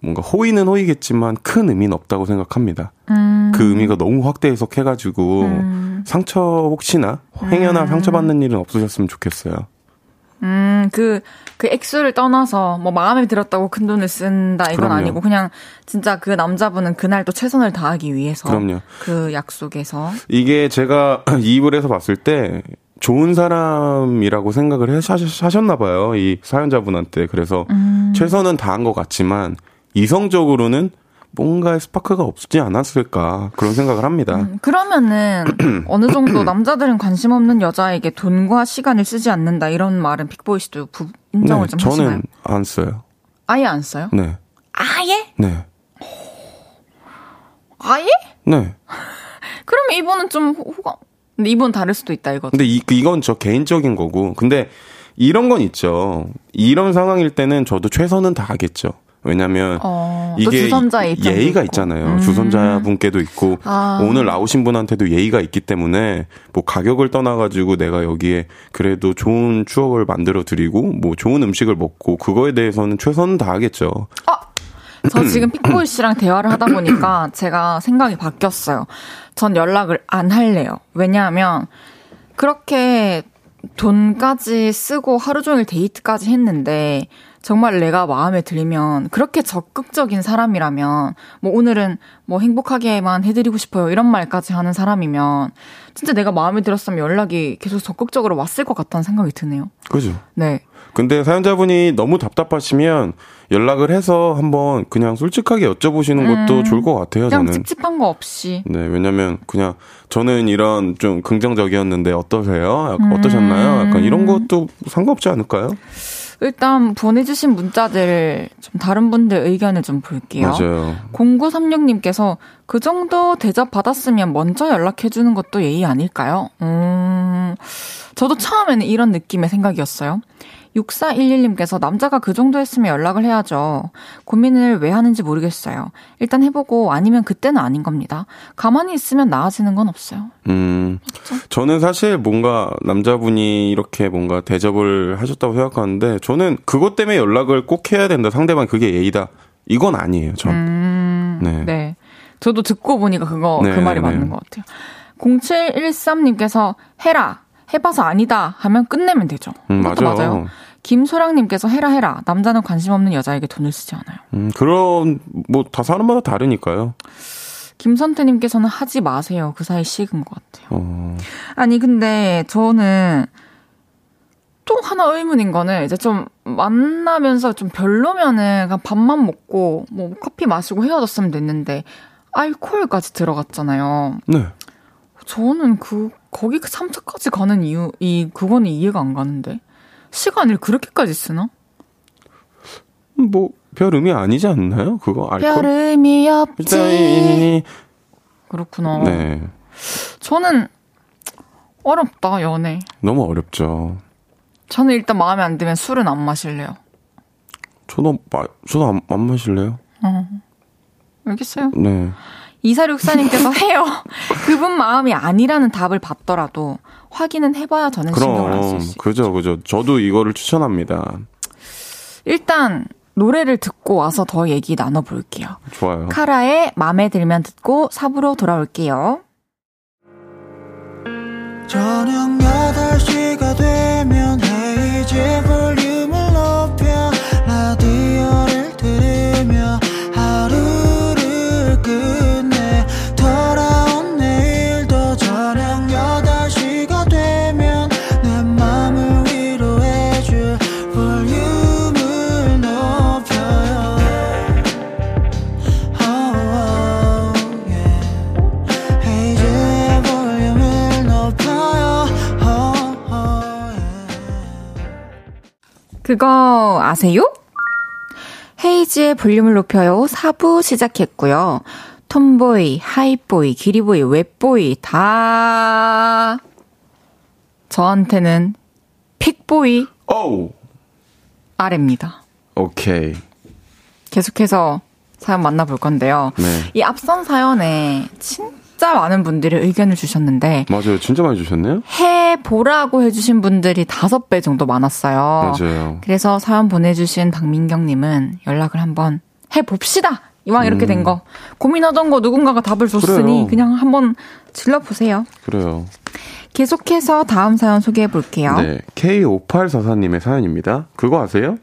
뭔가 호의는 호의겠지만 큰 의미는 없다고 생각합니다. 그 의미가 너무 확대 해석해가지고, 상처 혹시나, 행여나 상처받는 일은 없으셨으면 좋겠어요. 음, 그, 그 액수를 떠나서 뭐 마음에 들었다고 큰 돈을 쓴다 이건 그럼요. 아니고 그냥 진짜 그 남자분은 그날 또 최선을 다하기 위해서 그럼요. 그 약속에서 이게 제가 이입을 해서 봤을 때 좋은 사람이라고 생각을 하셨- 하셨나 봐요. 이 사연자분한테. 그래서 최선은 다한 것 같지만 이성적으로는 뭔가 스파크가 없지 않았을까 그런 생각을 합니다. 음, 그러면은 어느 정도 남자들은 관심 없는 여자에게 돈과 시간을 쓰지 않는다 이런 말은 픽보이 씨도 부- 인정을 네, 좀 하시나요? 저는 안 써요. 아예 안 써요? 네. 아예? 네. 아예? 네. 그러면 이분은 좀 호- 호감 근데 이분 다를 수도 있다 이거죠. 근데 이, 그 이건 저 개인적인 거고. 근데 이런 건 있죠. 이런 상황일 때는 저도 최선은 다하겠죠. 왜냐면 어, 또 이게 예의가 있고. 있잖아요. 음. 주선자분께도 있고 아. 오늘 나오신 분한테도 예의가 있기 때문에 뭐 가격을 떠나 가지고 내가 여기에 그래도 좋은 추억을 만들어 드리고 뭐 좋은 음식을 먹고 그거에 대해서는 최선을 다하겠죠. 저 지금 픽보이 씨랑 대화를 하다 보니까 제가 생각이 바뀌었어요. 전 연락을 안 할래요. 왜냐하면 그렇게 돈까지 쓰고 하루 종일 데이트까지 했는데 정말 내가 마음에 들면 그렇게 적극적인 사람이라면 뭐 오늘은 뭐 행복하게만 해드리고 싶어요 이런 말까지 하는 사람이면 진짜 내가 마음에 들었으면 연락이 계속 적극적으로 왔을 것 같다는 생각이 드네요. 그죠? 네. 근데 사연자분이 너무 답답하시면 연락을 해서 한번 그냥 솔직하게 여쭤보시는 것도 좋을 것 같아요, 음. 그냥 저는. 찝찝한 거 없이. 네, 왜냐면 그냥 저는 이런 좀 긍정적이었는데 어떠세요? 약간 음. 어떠셨나요? 약간 이런 것도 상관없지 않을까요? 일단 보내주신 문자들 좀 다른 분들 의견을 좀 볼게요. 맞아요. 0936님께서 그 정도 대접 받았으면 먼저 연락해주는 것도 예의 아닐까요? 음, 저도 처음에는 이런 느낌의 생각이었어요. 6411님께서 남자가 그 정도 했으면 연락을 해야죠. 고민을 왜 하는지 모르겠어요. 일단 해보고 아니면 그때는 아닌 겁니다. 가만히 있으면 나아지는 건 없어요. 음, 저는 사실 뭔가 남자분이 이렇게 뭔가 대접을 하셨다고 생각하는데 저는 그것 때문에 연락을 꼭 해야 된다. 상대방 그게 예의다. 이건 아니에요, 전. 음, 네. 네. 저도 듣고 보니까 그거, 네, 그 말이 네. 맞는 것 같아요. 0713님께서 해라. 해봐서 아니다. 하면 끝내면 되죠. 음, 맞아요. 맞아요. 김소랑님께서 해라 해라. 남자는 관심 없는 여자에게 돈을 쓰지 않아요. 음, 그런, 뭐, 다 사람마다 다르니까요. 김선태님께서는 하지 마세요. 그 사이 식은 것 같아요. 어, 아니 근데 저는 또 하나 의문인 거는 이제 좀 만나면서 좀 별로면은 그냥 밥만 먹고 뭐 커피 마시고 헤어졌으면 됐는데 알코올까지 들어갔잖아요. 네. 저는 그 거기 그 3차까지 가는 이유 이 그거는 이해가 안 가는데 시간을 그렇게까지 쓰나? 뭐, 별 의미 아니지 않나요? 그거 알코올? 별 의미 없지. 일단이- 그렇구나. 네. 저는 어렵다 연애. 너무 어렵죠. 저는 일단 마음에 안 들면 술은 안 마실래요. 저도, 마, 저도 안, 안 마실래요? 알겠어요. 네. 2464님께서 해요. 그분 마음이 아니라는 답을 받더라도 확인은 해봐야 저는 신경을 안 그럼, 쓸수 있어요. 그죠, 그죠. 저도 이거를 추천합니다. 일단 노래를 듣고 와서 더 얘기 나눠볼게요. 좋아요. 카라의 맘에 들면 듣고 삽으로 돌아올게요. 저녁 8시가 되면 헤이즈 볼륨 그거 아세요? 헤이즈의 볼륨을 높여요. 4부 시작했고요. 톰보이, 하이보이, 기리보이, 웹보이 다 저한테는 픽보이 오우! 아래입니다. 오케이. 계속해서 사연 만나볼 건데요. 네. 이 앞선 사연에 진 짜 많은 분들이 의견을 주셨는데 맞아요. 진짜 많이 주셨네요? 해 보라고 해 주신 분들이 다섯 배 정도 많았어요. 맞아요. 그래서 사연 보내 주신 박민경 님은 연락을 한번 해 봅시다. 이왕 이렇게 된 거. 고민하던 거 누군가가 답을 줬으니 음. 그래요. 그냥 한번 질러 보세요. 그래요. 계속해서 다음 사연 소개해 볼게요. 네. K5844님의 사연입니다. 그거 아세요?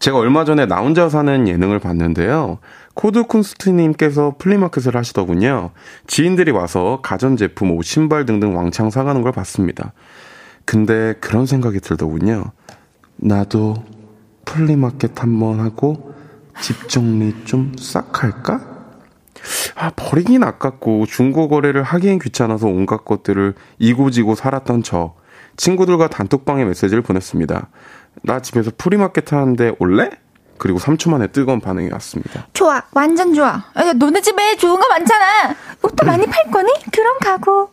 제가 얼마 전에 나 혼자 사는 예능을 봤는데요. 코드쿤스트님께서 플리마켓을 하시더군요. 지인들이 와서 가전제품, 옷, 신발 등등 왕창 사가는 걸 봤습니다. 근데 그런 생각이 들더군요. 나도 flea market 한번 하고 집 정리 좀 싹 할까? 아, 버리긴 아깝고 중고 거래를 하기엔 귀찮아서 온갖 것들을 이고지고 살았던 저. 친구들과 단톡방에 메시지를 보냈습니다. 나 집에서 flea market 하는데 올래? 그리고 3초 만에 뜨거운 반응이 왔습니다. 좋아, 완전 좋아. 야, 너네 집에 좋은 거 많잖아. 옷도 많이 팔 거니? 그럼 가고.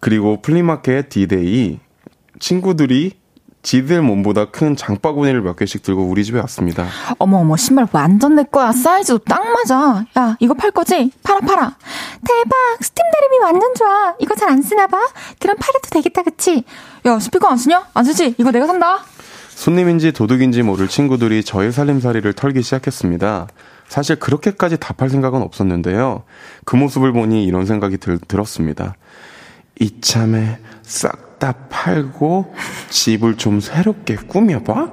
그리고 플리마켓 디데이 친구들이 지들 몸보다 큰 장바구니를 몇 개씩 들고 우리 집에 왔습니다. 어머 어머 신발 완전 내 거야 사이즈도 딱 맞아 야 이거 팔 거지 팔아 팔아 대박 스팀 다리미 완전 좋아 이거 잘 안 쓰나 봐 그럼 팔아도 되겠다 그치 야 스피커 안 쓰냐 안 쓰지 이거 내가 산다 손님인지 도둑인지 모를 친구들이 저의 살림살이를 털기 시작했습니다. 사실 그렇게까지 답할 생각은 없었는데요. 그 모습을 보니 이런 생각이 들, 들었습니다. 이참에 싹 다 팔고 집을 좀 새롭게 꾸며봐?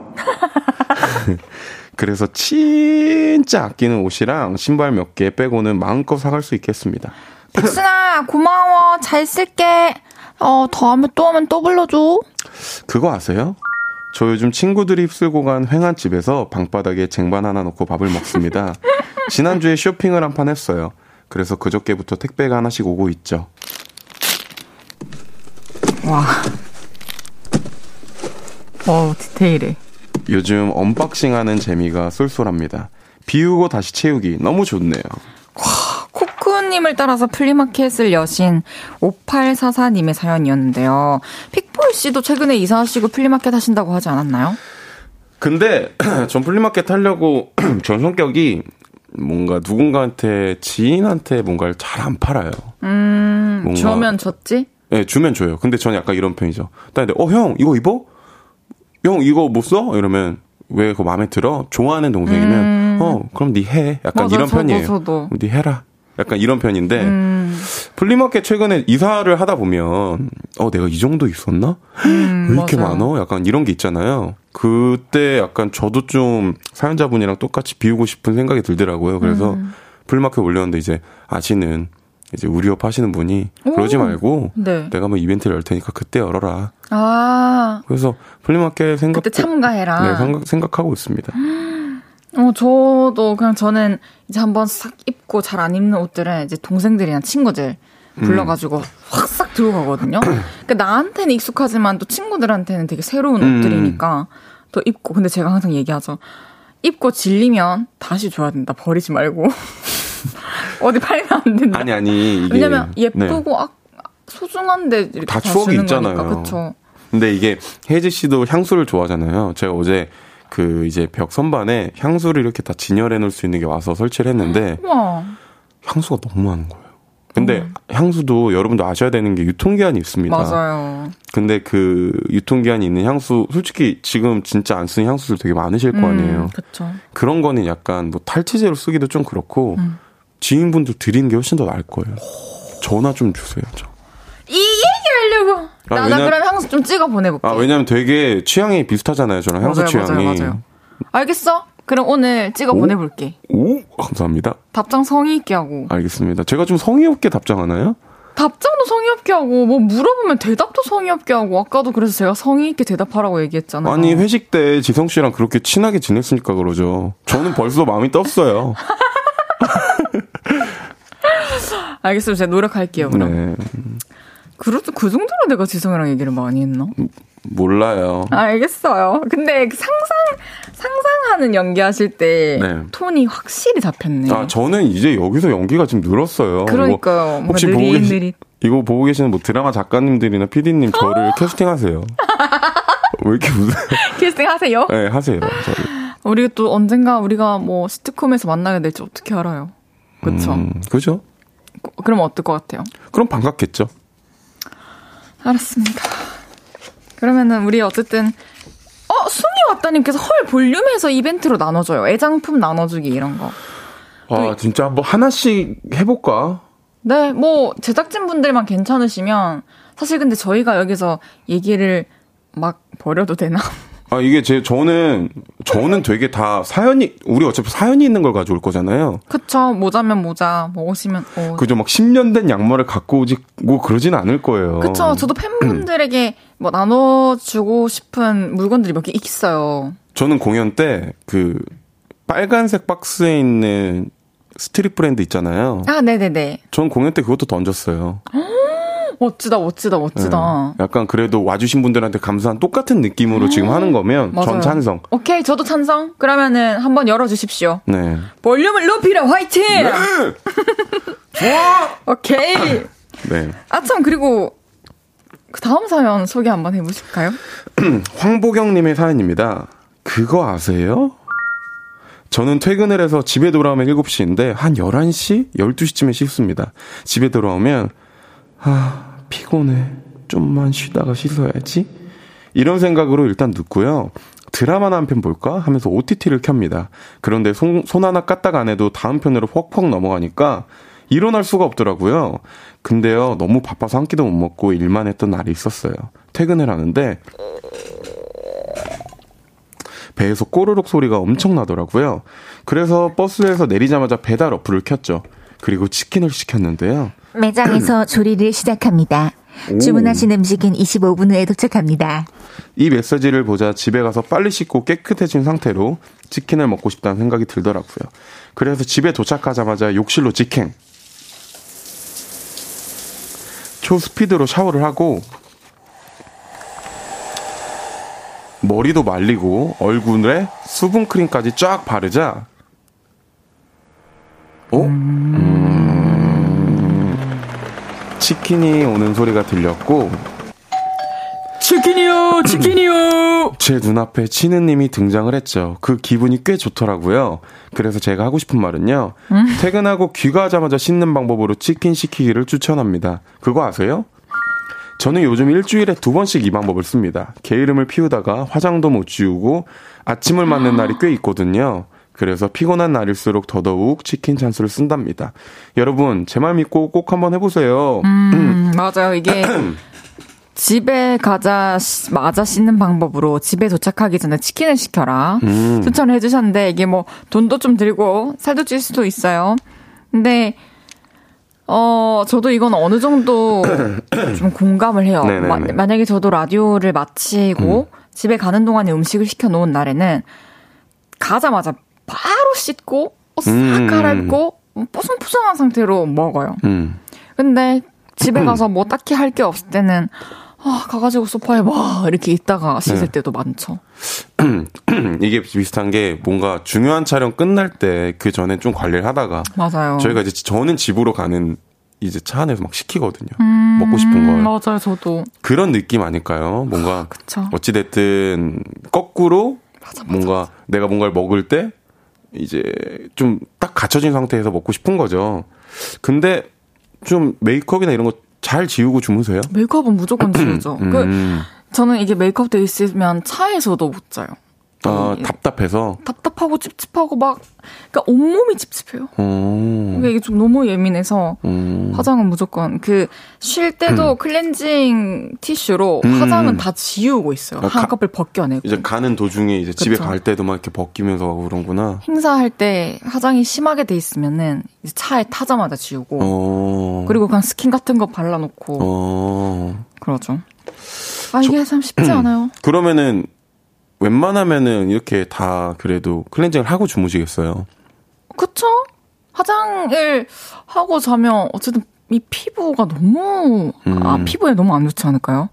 그래서 진짜 아끼는 옷이랑 신발 몇 개 빼고는 마음껏 사갈 수 있겠습니다. 백순아 고마워 잘 쓸게 어 다음에 또 하면 또 불러줘 그거 아세요? 저 요즘 친구들이 휩쓸고 간 휑한 집에서 방바닥에 쟁반 하나 놓고 밥을 먹습니다. 지난주에 쇼핑을 한 판 했어요. 그래서 그저께부터 택배가 하나씩 오고 있죠. 와. 어 디테일해. 요즘 언박싱 하는 재미가 쏠쏠합니다. 비우고 다시 채우기 너무 좋네요. 코쿤님을 따라서 플리마켓을 여신 5844님의 사연이었는데요. 픽보이 씨도 최근에 이사하시고 플리마켓 하신다고 하지 않았나요? 근데 전 플리마켓 하려고 전 성격이 뭔가 누군가한테 지인한테 뭔가를 잘 안 팔아요. 음, 뭔가- 주면 줬지? 네, 주면 줘요. 근데 저는 약간 이런 편이죠. 근데 어, 형, 이거 입어? 형, 이거 못 써? 이러면 왜 그거 마음에 들어? 좋아하는 동생이면 어, 그럼 네 해. 약간 음. 맞아, 이런 저도, 편이에요. 저도. 네 해라. 약간 이런 편인데 음, 플리마켓 최근에 이사를 하다 보면 어, 내가 이 정도 있었나? 왜 이렇게 음, 맞아요. 많어? 약간 이런 게 있잖아요. 그때 약간 저도 좀 사연자분이랑 똑같이 비우고 싶은 생각이 들더라고요. 그래서 음. 플리마켓 올렸는데 이제 아시는 이제 우리 옆 하시는 분이 그러지 말고 네. 내가 뭐 이벤트를 열 테니까 그때 열어라. 아, 그래서 플리마켓 생각 그때 참가해라. 네, 생각, 생각하고 있습니다. 어, 저도 그냥 저는 이제 한번 싹 입고 잘 안 입는 옷들은 이제 동생들이나 친구들 불러가지고 확싹 들고 가거든요. 그러니까 나한테는 익숙하지만 또 친구들한테는 되게 새로운 음. 옷들이니까 또 입고. 근데 제가 항상 얘기하죠. 입고 질리면 다시 줘야 된다. 버리지 말고. 어디 팔면 안 된다. 아니 아니 이게 왜냐면 네. 예쁘고 아, 소중한데 이렇게 다 다, 추억이 있잖아요. 거니까. 그쵸. 근데 이게 혜지 씨도 향수를 좋아하잖아요. 제가 어제 그 이제 벽 선반에 향수를 이렇게 다 진열해 놓을 수 있는 게 와서 설치를 했는데 우와. 향수가 너무 많은 거예요. 근데 향수도 여러분도 아셔야 되는 게 유통기한이 있습니다. 맞아요. 근데 그 유통기한이 있는 향수 솔직히 지금 진짜 안 쓰는 향수들 되게 많으실 거 아니에요. 음, 그쵸. 그런 거는 약간 뭐 탈취제로 쓰기도 좀 그렇고 음. 지인분들 드리는 게 훨씬 더 나을 거예요. 전화 좀 주세요. 저. 이 얘기 하려고. 아, 나, 왜냐- 나 그럼 향수 좀 찍어 보내볼게. 아 왜냐면 되게 취향이 비슷하잖아요. 저랑 향수 맞아요, 취향이. 맞아요, 맞아요. 알겠어? 그럼 오늘 찍어 오? 보내볼게. 오 감사합니다. 답장 성의 있게 하고. 알겠습니다. 제가 좀 성의 없게 답장하나요? 답장도 성의 없게 하고, 뭐 물어보면 대답도 성의 없게 하고, 아까도 그래서 제가 성의 있게 대답하라고 얘기했잖아요. 아니 회식 때 지성 씨랑 그렇게 친하게 지냈으니까 그러죠. 저는 벌써 마음이 떴어요. 알겠어요. 제가 노력할게요, 그럼. 네 그래도 그 정도로 내가 지성이랑 얘기를 많이 했나? 몰라요. 알겠어요. 근데 그 상상, 상상하는 연기하실 때 네. 톤이 확실히 잡혔네. 아 저는 이제 여기서 연기가 좀 늘었어요. 그러니까요. 뭔가 혹시 보고 계시 느릿느릿. 이거 보고 계시는 뭐 드라마 작가님들이나 PD님 저를 캐스팅하세요. 왜 이렇게 웃어요? 캐스팅 하세요? 네 하세요. 저를. 우리 또 언젠가 우리가 뭐 시트콤에서 만나게 될지 어떻게 알아요? 그쵸? 음, 그죠? 그럼 어떨 것 같아요? 그럼 반갑겠죠. 알았습니다. 그러면은 우리 어쨌든 어 순이 왔다님께서 헐 볼륨에서 이벤트로 나눠줘요. 애장품 나눠주기 이런 거. 아 진짜 한번 하나씩 해볼까? 네, 뭐 제작진 분들만 괜찮으시면 사실 근데 저희가 여기서 얘기를 막 버려도 되나? 아 이게 제 저는 저는 되게 다 사연이 우리 어차피 사연이 있는 걸 가져올 거잖아요. 그쵸? 모자면 모자, 뭐 옷이면 옷. 그죠 막 10년 된 양말을 갖고 오지고 그러진 않을 거예요. 그쵸? 저도 팬분들에게 뭐 나눠주고 싶은 물건들이 몇 개 있어요. 저는 공연 때 그 빨간색 박스에 있는 스트릿 브랜드 있잖아요. 아, 네네네. 전 공연 때 그것도 던졌어요. 멋지다, 멋지다, 멋지다. 네. 약간 그래도 와주신 분들한테 감사한 똑같은 느낌으로 지금 하는 거면 전 맞아요. 찬성. 오케이, 저도 찬성. 그러면은 한번 열어주십시오. 네. 볼륨을 높이라, 화이팅! 오케이. 네. 아, 참, 그리고 그 다음 사연 소개 한번 해보실까요? 황보경님의 사연입니다. 그거 아세요? 저는 퇴근을 해서 집에 돌아오면 7시인데 한 11시? 12시쯤에 씻습니다. 집에 돌아오면 아 피곤해. 좀만 쉬다가 씻어야지. 이런 생각으로 일단 눕고요. 드라마나 한 편 볼까 하면서 OTT를 켭니다. 그런데 손, 손 하나 까딱 안 해도 다음 편으로 퍽퍽 넘어가니까 일어날 수가 없더라고요. 근데요, 너무 바빠서 한 끼도 못 먹고 일만 했던 날이 있었어요. 퇴근을 하는데 배에서 꼬르륵 소리가 엄청 나더라고요. 그래서 버스에서 내리자마자 배달 어플을 켰죠. 그리고 치킨을 시켰는데요. 매장에서 조리를 시작합니다. 주문하신 음식은 25분 후에 도착합니다. 이 메시지를 보자 집에 가서 빨리 씻고 깨끗해진 상태로 치킨을 먹고 싶다는 생각이 들더라고요. 그래서 집에 도착하자마자 욕실로 직행. 초스피드로 샤워를 하고 머리도 말리고 얼굴에 수분크림까지 쫙 바르자 어? 음... 치킨이 오는 소리가 들렸고 치킨이요, 치킨이요. 제 눈앞에 치느님이 등장을 했죠. 그 기분이 꽤 좋더라고요. 그래서 제가 하고 싶은 말은요. 퇴근하고 귀가하자마자 씻는 방법으로 치킨 시키기를 추천합니다. 그거 아세요? 저는 요즘 일주일에 두 번씩 이 방법을 씁니다. 게으름을 피우다가 화장도 못 지우고 아침을 맞는 날이 꽤 있거든요. 그래서 피곤한 날일수록 더더욱 치킨 찬스를 쓴답니다. 여러분, 제 말 믿고 꼭 한번 해보세요. 음, 맞아요. 이게 집에 가자 맞아 씻는 방법으로 집에 도착하기 전에 치킨을 시켜라 음. 추천을 해주셨는데 이게 뭐 돈도 좀 들고 살도 찔 수도 있어요. 근데 어 저도 이건 어느 정도 좀 공감을 해요. 네네네. 마, 만약에 저도 라디오를 마치고 집에 가는 동안에 음식을 시켜 놓은 날에는 가자마자 바로 씻고 옷싹 음. 갈아입고 뽀송뽀송한 상태로 먹어요. 음. 근데 집에 가서 뭐 딱히 할 게 없을 때는 아, 가가지고 소파에 막 이렇게 있다가 씻을 네. 때도 많죠. 이게 비슷한 게 뭔가 중요한 촬영 끝날 때 그 전에 좀 관리를 하다가 맞아요. 저희가 이제 저는 집으로 가는 이제 차 안에서 막 시키거든요. 음, 먹고 싶은 걸. 맞아요, 저도. 그런 느낌 아닐까요? 뭔가 그쵸. 어찌 됐든 거꾸로 뭔가 내가 뭔가를 먹을 때 이제 좀 딱 갖춰진 상태에서 먹고 싶은 거죠. 근데 좀 메이크업이나 이런 거 잘 지우고 주무세요? 메이크업은 무조건 지우죠. 그, 음. 저는 이게 메이크업 돼 있으면 차에서도 못 자요. 아, 이- 답답해서. 답답하고 찝찝하고 막, 그러니까 온몸이 찝찝해요. 어. 그러니까 이게 좀 너무 예민해서 음. 화장은 무조건 그 쉴 때도 클렌징 티슈로 음. 화장은 다 지우고 있어요. 아, 가- 한꺼풀 벗겨내고. 이제 가는 도중에 이제 집에 그쵸. 갈 때도 막 이렇게 벗기면서 그런구나. 행사할 때 화장이 심하게 돼 있으면은 차에 타자마자 지우고 어. 그리고 그냥 스킨 같은 거 발라놓고 어. 그러죠. 아 이게 참 쉽지 않아요. 그러면은 웬만하면은 이렇게 다 그래도 클렌징을 하고 주무시겠어요. 그쵸? 화장을 하고 자면 어쨌든 이 피부가 너무 아 음. 피부에 너무 안 좋지 않을까요?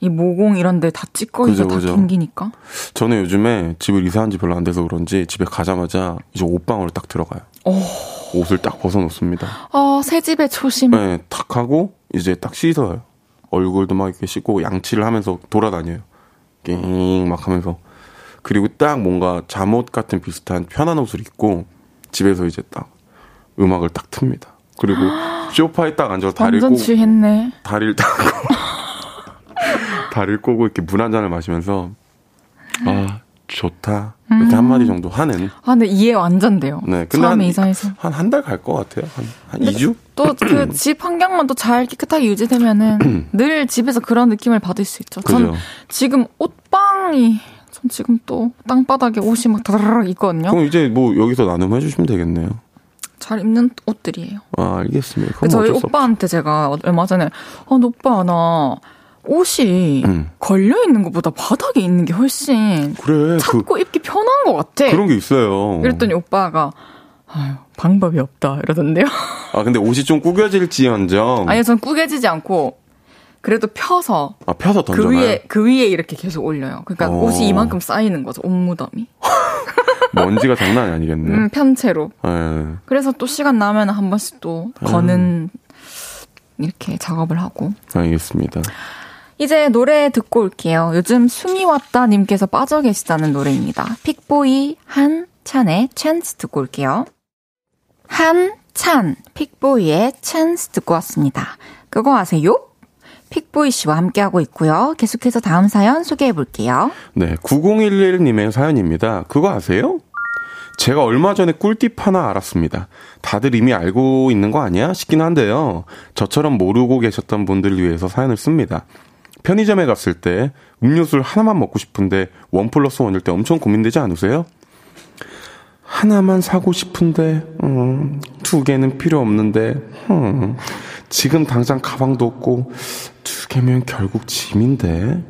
이 모공 이런 데 다 찌꺼기가 그죠, 다 그죠. 낑기니까. 저는 요즘에 집을 이사한 지 별로 안 돼서 그런지 집에 가자마자 이제 옷방으로 딱 들어가요. 옷을 딱 벗어놓습니다. 아새 집의 초심. 네, 탁 하고 이제 딱 씻어요. 얼굴도 막 이렇게 씻고 양치를 하면서 돌아다녀요. 낑막 하면서. 그리고 딱 뭔가 잠옷 같은 비슷한 편한 옷을 입고 집에서 이제 딱 음악을 딱 틉니다. 그리고 소파에 딱 앉아서 다리를 완전 꼬고 취했네. 다리를 딱 다리를 꼬고 이렇게 물 한 잔을 마시면서 아 좋다 이렇게 한 마디 정도 하는 아 근데 이해 완전 돼요. 네 근데 한 이사해서. 한 한 달 갈 것 같아요 한 한 2주 또 그 집 환경만 또 잘 깨끗하게 유지되면은 늘 집에서 그런 느낌을 받을 수 있죠. 전 그죠 지금 옷방이 전 지금 또 땅바닥에 옷이 막 다다닥 있거든요. 그럼 이제 뭐 여기서 나눔해 주시면 되겠네요 잘 입는 옷들이에요. 아 알겠습니다 그 저희 오빠한테 제가 얼마 전에 어, 너 오빠 나 옷이 음. 걸려 있는 것보다 바닥에 있는 게 훨씬 그래 그 찾고 입기 편한 것 같아. 그런 게 있어요 이랬더니 오빠가 아유 방법이 없다 이러던데요. 아 근데 옷이 좀 구겨질지언정 아니요, 전 꾸겨지지 않고 그래도 펴서 아 펴서 던져놔요 그 위에 그 위에 이렇게 계속 올려요. 그러니까 어. 옷이 이만큼 쌓이는 거죠. 옷 무덤이. 먼지가 장난이 아니겠네 음, 편채로. 예. 그래서 또 시간 나면 한 번씩 또 거는 이렇게 작업을 하고. 알겠습니다 이제 노래 듣고 올게요. 요즘 숨이 왔다 님께서 빠져 계시다는 노래입니다. 픽보이 한찬의 찬스 듣고 올게요. 한찬, 픽보이의 찬스 듣고 왔습니다. 그거 아세요? 픽보이 씨와 함께하고 있고요. 계속해서 다음 사연 소개해 볼게요. 네, 9011님의 사연입니다. 그거 아세요? 제가 얼마 전에 꿀팁 하나 알았습니다. 다들 이미 알고 있는 거 아니야? 싶긴 한데요. 저처럼 모르고 계셨던 분들을 위해서 사연을 씁니다. 편의점에 갔을 때 음료수를 하나만 먹고 싶은데 원 플러스 원일 때 엄청 고민되지 않으세요? 하나만 사고 싶은데, 음, 두 개는 필요 없는데, 음, 지금 당장 가방도 없고, 두 개면 결국 짐인데.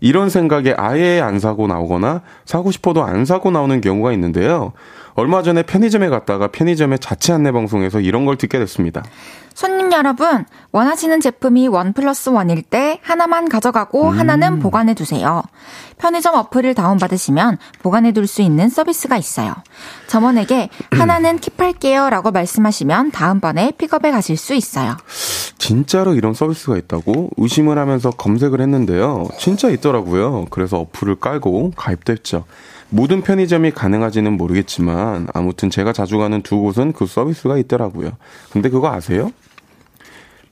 이런 생각에 아예 안 사고 나오거나 사고 싶어도 안 사고 나오는 경우가 있는데요. 얼마 전에 편의점에 갔다가 편의점의 자체 안내 방송에서 이런 걸 듣게 됐습니다. 손님 여러분, 원하시는 제품이 원 플러스 원일 때 하나만 가져가고 하나는 보관해 두세요. 편의점 어플을 다운받으시면 보관해 둘 수 있는 서비스가 있어요. 점원에게 하나는 킵할게요 라고 말씀하시면 다음번에 픽업에 가실 수 있어요. 진짜로 이런 서비스가 있다고 의심을 하면서 검색을 했는데요. 진짜 있더라고요. 그래서 어플을 깔고 가입됐죠. 모든 편의점이 가능하지는 모르겠지만 아무튼 제가 자주 가는 두 곳은 그 서비스가 있더라고요. 근데 그거 아세요?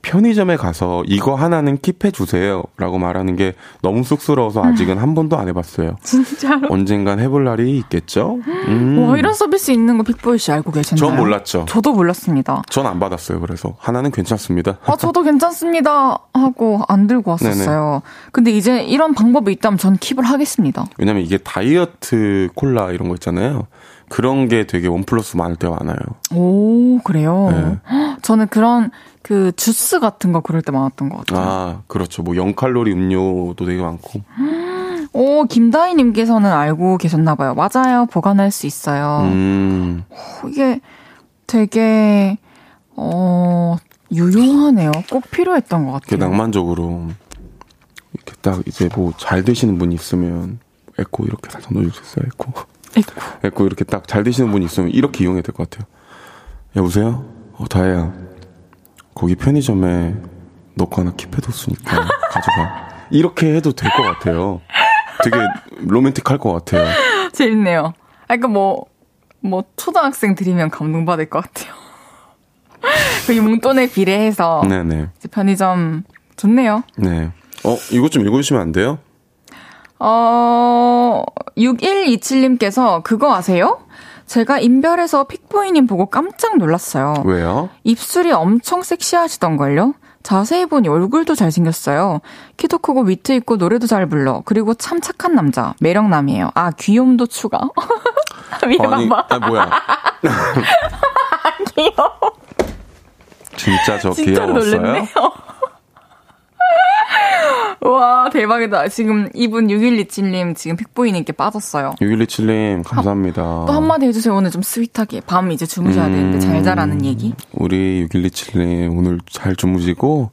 편의점에 가서 이거 하나는 킵해 주세요. 라고 말하는 게 너무 쑥스러워서 아직은 한 번도 안 해봤어요. 진짜로? 언젠간 해볼 날이 있겠죠? 음. 와, 이런 서비스 있는 거 픽보이 씨 알고 계셨나요? 전 몰랐죠. 저도 몰랐습니다. 전 안 받았어요. 그래서 하나는 괜찮습니다. 아, 저도 괜찮습니다. 하고 안 들고 왔었어요. 근데 이제 이런 방법이 있다면 전 킵을 하겠습니다. 왜냐면 이게 다이어트 콜라 이런 거 있잖아요. 그런 게 되게 원 플러스 많을 때가 많아요. 오, 그래요? 네. 헉, 저는 그런 그 주스 같은 거 그럴 때 많았던 것 같아요. 아, 그렇죠. 뭐 0칼로리 음료도 되게 많고. 오, 김다희님께서는 알고 계셨나봐요. 맞아요. 보관할 수 있어요. 음, 오, 이게 되게, 어, 유용하네요. 꼭 필요했던 것 같아요. 낭만적으로 이렇게 딱 이제 뭐 잘 되시는 분이 있으면 에코 이렇게 살짝 넣어주셨어요. 에코. 에코. 이렇게 딱 잘 되시는 분이 있으면 이렇게 이용해야 될 것 같아요. 여보세요? 어, 다혜야. 거기 편의점에 넣고 하나 킵해뒀으니까 가져가. 이렇게 해도 될 것 같아요. 되게 로맨틱할 것 같아요. 재밌네요. 아, 그러니까 뭐, 뭐, 초등학생 드리면 감동받을 것 같아요. 그 용돈에 비례해서 네네. 편의점 좋네요. 네. 어, 이것 좀 읽어주시면 안 돼요? 어, 6127님께서 그거 아세요? 제가 인별에서 픽보이님 보고 깜짝 놀랐어요. 왜요? 입술이 엄청 섹시하시던걸요? 자세히 보니 얼굴도 잘생겼어요. 키도 크고 위트 있고 노래도 잘 불러. 그리고 참 착한 남자. 매력남이에요. 아, 귀염도 추가. 아니, 봐봐. 아, 뭐야. 귀여워. 진짜 저 진짜 귀여웠어요? 놀랬네요. 와, 대박이다. 지금 이분 6127님 지금 픽보이님께 빠졌어요. 6127님, 감사합니다. 또 한마디 해주세요. 오늘 좀 스윗하게. 밤 이제 주무셔야 음. 되는데 잘 자라는 얘기. 우리 6127님, 오늘 잘 주무시고,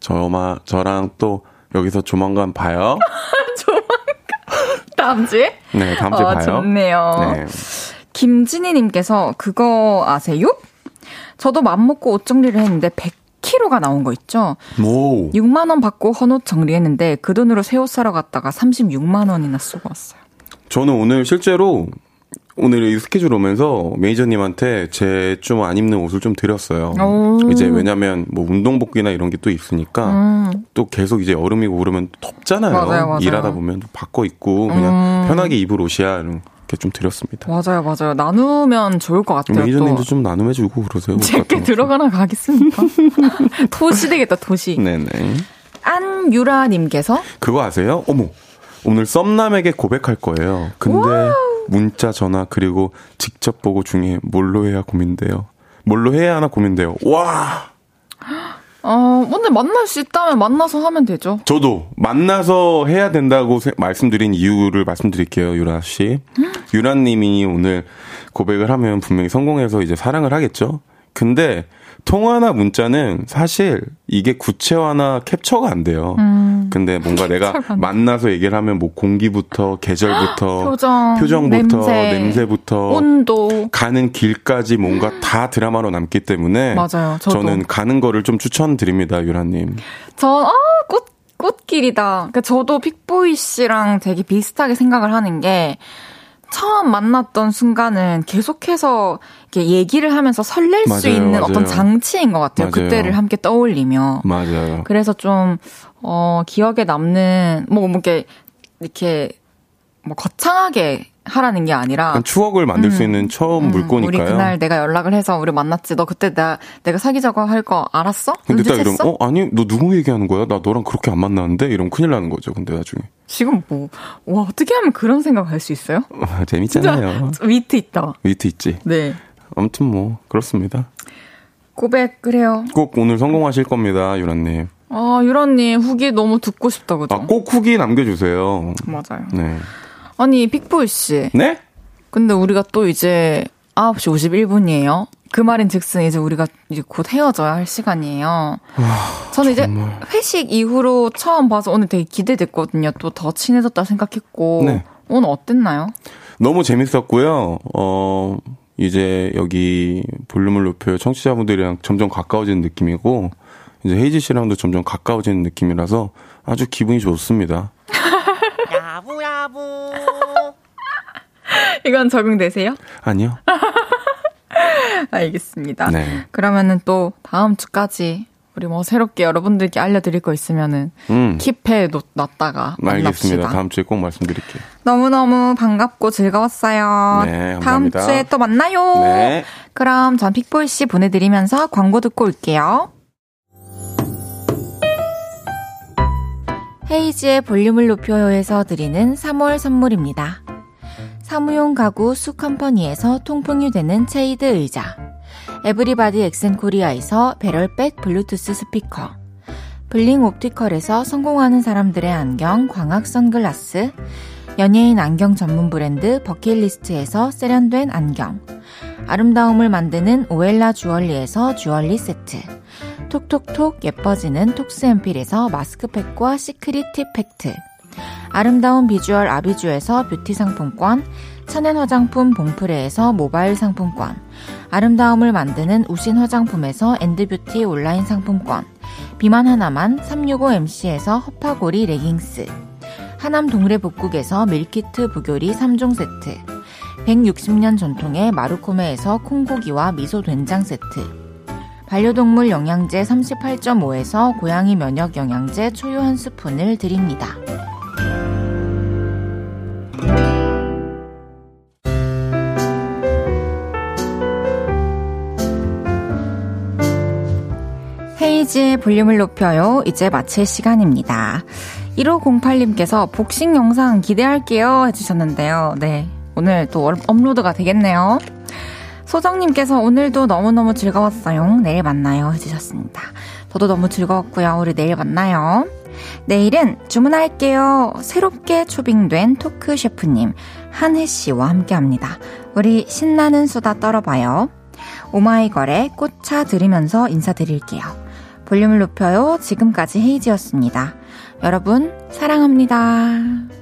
저마, 저랑 또 여기서 조만간 봐요. 다음 주에? 네, 다음 주에 어, 봐요. 좋네요. 네. 김진희님께서 그거 아세요? 저도 맘먹고 옷 정리를 했는데 100kg가 나온 거 있죠? 오. 6만 원 받고 헌옷 정리했는데 그 돈으로 새 옷 사러 갔다가 36만 원이나 쓰고 왔어요. 저는 오늘 실제로 오늘 이 스케줄 오면서 매니저님한테 제 좀 안 입는 옷을 좀 드렸어요. 오. 이제 왜냐면 뭐 운동복이나 이런 게 또 있으니까 음. 또 계속 이제 여름이고 그러면 덥잖아요. 맞아요, 맞아요. 일하다 보면 바꿔 입고 그냥 음. 편하게 입을 옷이야 이 렇게 좀 드렸습니다. 맞아요, 맞아요. 나누면 좋을 것 같아요. 매니저님도 또. 좀 나눔해주고 그러세요. 옷 제게. 들어가나 가겠습니까? 도시 되겠다, 도시. 네네. 안유라님께서 그거 아세요? 어머. 오늘 썸남에게 고백할 거예요. 근데 문자, 전화 그리고 직접 보고 중에 뭘로 해야 고민돼요. 뭘로 해야 하나 고민돼요. 와. 어, 오늘 만날 수 있다면 만나서 하면 되죠. 저도 만나서 해야 된다고 세- 말씀드린 이유를 말씀드릴게요, 유라 씨. 유라 님이 오늘 고백을 하면 분명히 성공해서 이제 사랑을 하겠죠? 근데 통화나 문자는 사실 이게 구체화나 캡처가 안 돼요. 근데 뭔가 내가 음. 만나서 얘기를 하면 뭐 공기부터 계절부터 표정, 표정부터 냄새, 냄새 부터 온도. 가는 길까지 뭔가 다 드라마로 남기 때문에 맞아요, 저도. 저는 가는 거를 좀 추천드립니다, 유라님. 저, 아, 꽃, 꽃길이다. 그러니까 저도 픽보이 씨랑 되게 비슷하게 생각을 하는 게 처음 만났던 순간은 계속해서 이렇게 얘기를 하면서 설렐 수 맞아요, 있는 맞아요. 어떤 장치인 것 같아요. 맞아요. 그때를 함께 떠올리며. 맞아요. 그래서 좀, 어, 기억에 남는, 뭐, 뭐, 이렇게, 이렇게, 뭐, 거창하게 하라는 게 아니라. 추억을 만들 수 있는 처음 음, 물꼬니까요. 우리 그날 내가 연락을 해서 우리 만났지. 너 그때 나, 내가 사귀자고 할 거 알았어? 근데 딱 이러면? 어 아니 너 누구 얘기하는 거야? 나 너랑 그렇게 안 만났는데 이러면 큰일 나는 거죠. 근데 나중에 지금 뭐, 와, 어떻게 하면 그런 생각 할 수 있어요? 아, 재밌잖아요. 위트 있다. 위트 있지. 네. 아무튼 뭐 그렇습니다. 고백, 그래요. 꼭 오늘 성공하실 겁니다, 유라님. 아, 유라님 후기 너무 듣고 싶다, 그죠? 아 꼭 후기 남겨주세요. 맞아요. 네. 아니, 픽보이 씨. 네? 근데 우리가 또 이제 9시 51분이에요. 그 말인 즉슨 이제 우리가 이제 곧 헤어져야 할 시간이에요. 저는 이제 회식 이후로 처음 봐서 오늘 되게 기대됐거든요. 또 더 친해졌다 생각했고. 네. 오늘 어땠나요? 너무 재밌었고요. 어, 이제 여기 볼륨을 높여 청취자분들이랑 점점 가까워지는 느낌이고, 이제 헤이지 씨랑도 점점 가까워지는 느낌이라서 아주 기분이 좋습니다. 야부야부. 이건 적응되세요? 아니요? 알겠습니다. 네. 그러면은 또 다음 주까지 우리 뭐 새롭게 여러분들께 알려드릴 거 있으면은 음. 킵해 놓- 놨다가 알겠습니다. 만납시다. 다음 주에 꼭 말씀드릴게요. 너무 너무 반갑고 즐거웠어요. 네, 다음 감사합니다. 주에 또 만나요. 네. 그럼 전 픽보이 씨 보내드리면서 광고 듣고 올게요. 헤이지의 볼륨을 높여요에서 드리는 3월 선물입니다. 사무용 가구 수컴퍼니에서 통풍이 되는 체이드 의자. 에브리바디 엑센코리아에서 배럴백 블루투스 스피커. 블링 옵티컬에서 성공하는 사람들의 안경 광학 선글라스. 연예인 안경 전문 브랜드 버킷리스트에서 세련된 안경 아름다움을 만드는 오엘라 주얼리에서 주얼리 세트. 톡톡톡 예뻐지는 톡스앰필에서 마스크팩과 시크릿 팁 팩트. 아름다운 비주얼 아비주에서 뷰티 상품권, 천연 화장품 봉프레에서 모바일 상품권, 아름다움을 만드는 우신 화장품에서 엔드뷰티 온라인 상품권, 비만 하나만 365MC에서 허파고리 레깅스, 하남 동래 북국에서 밀키트 부교리 3종 세트, 160년 전통의 마루코메에서 콩고기와 미소 된장 세트, 반려동물 영양제 38.5에서 고양이 면역 영양제 초유 한 스푼을 드립니다. 헤이지의 볼륨을 높여요. 이제 마칠 시간입니다. 1508님께서 복싱 영상 기대할게요 해주셨는데요. 네. 오늘 또 업- 업로드가 되겠네요. 소정님께서 오늘도 너무너무 즐거웠어요. 내일 만나요 해주셨습니다. 저도 너무 즐거웠고요. 우리 내일 만나요. 내일은 주문할게요. 새롭게 초빙된 토크 셰프님 한해 씨와 함께 합니다. 우리 신나는 수다 떨어봐요. 오마이걸의 꽃차 들으면서 인사드릴게요. 볼륨을 높여요. 지금까지 헤이지였습니다. 여러분, 사랑합니다.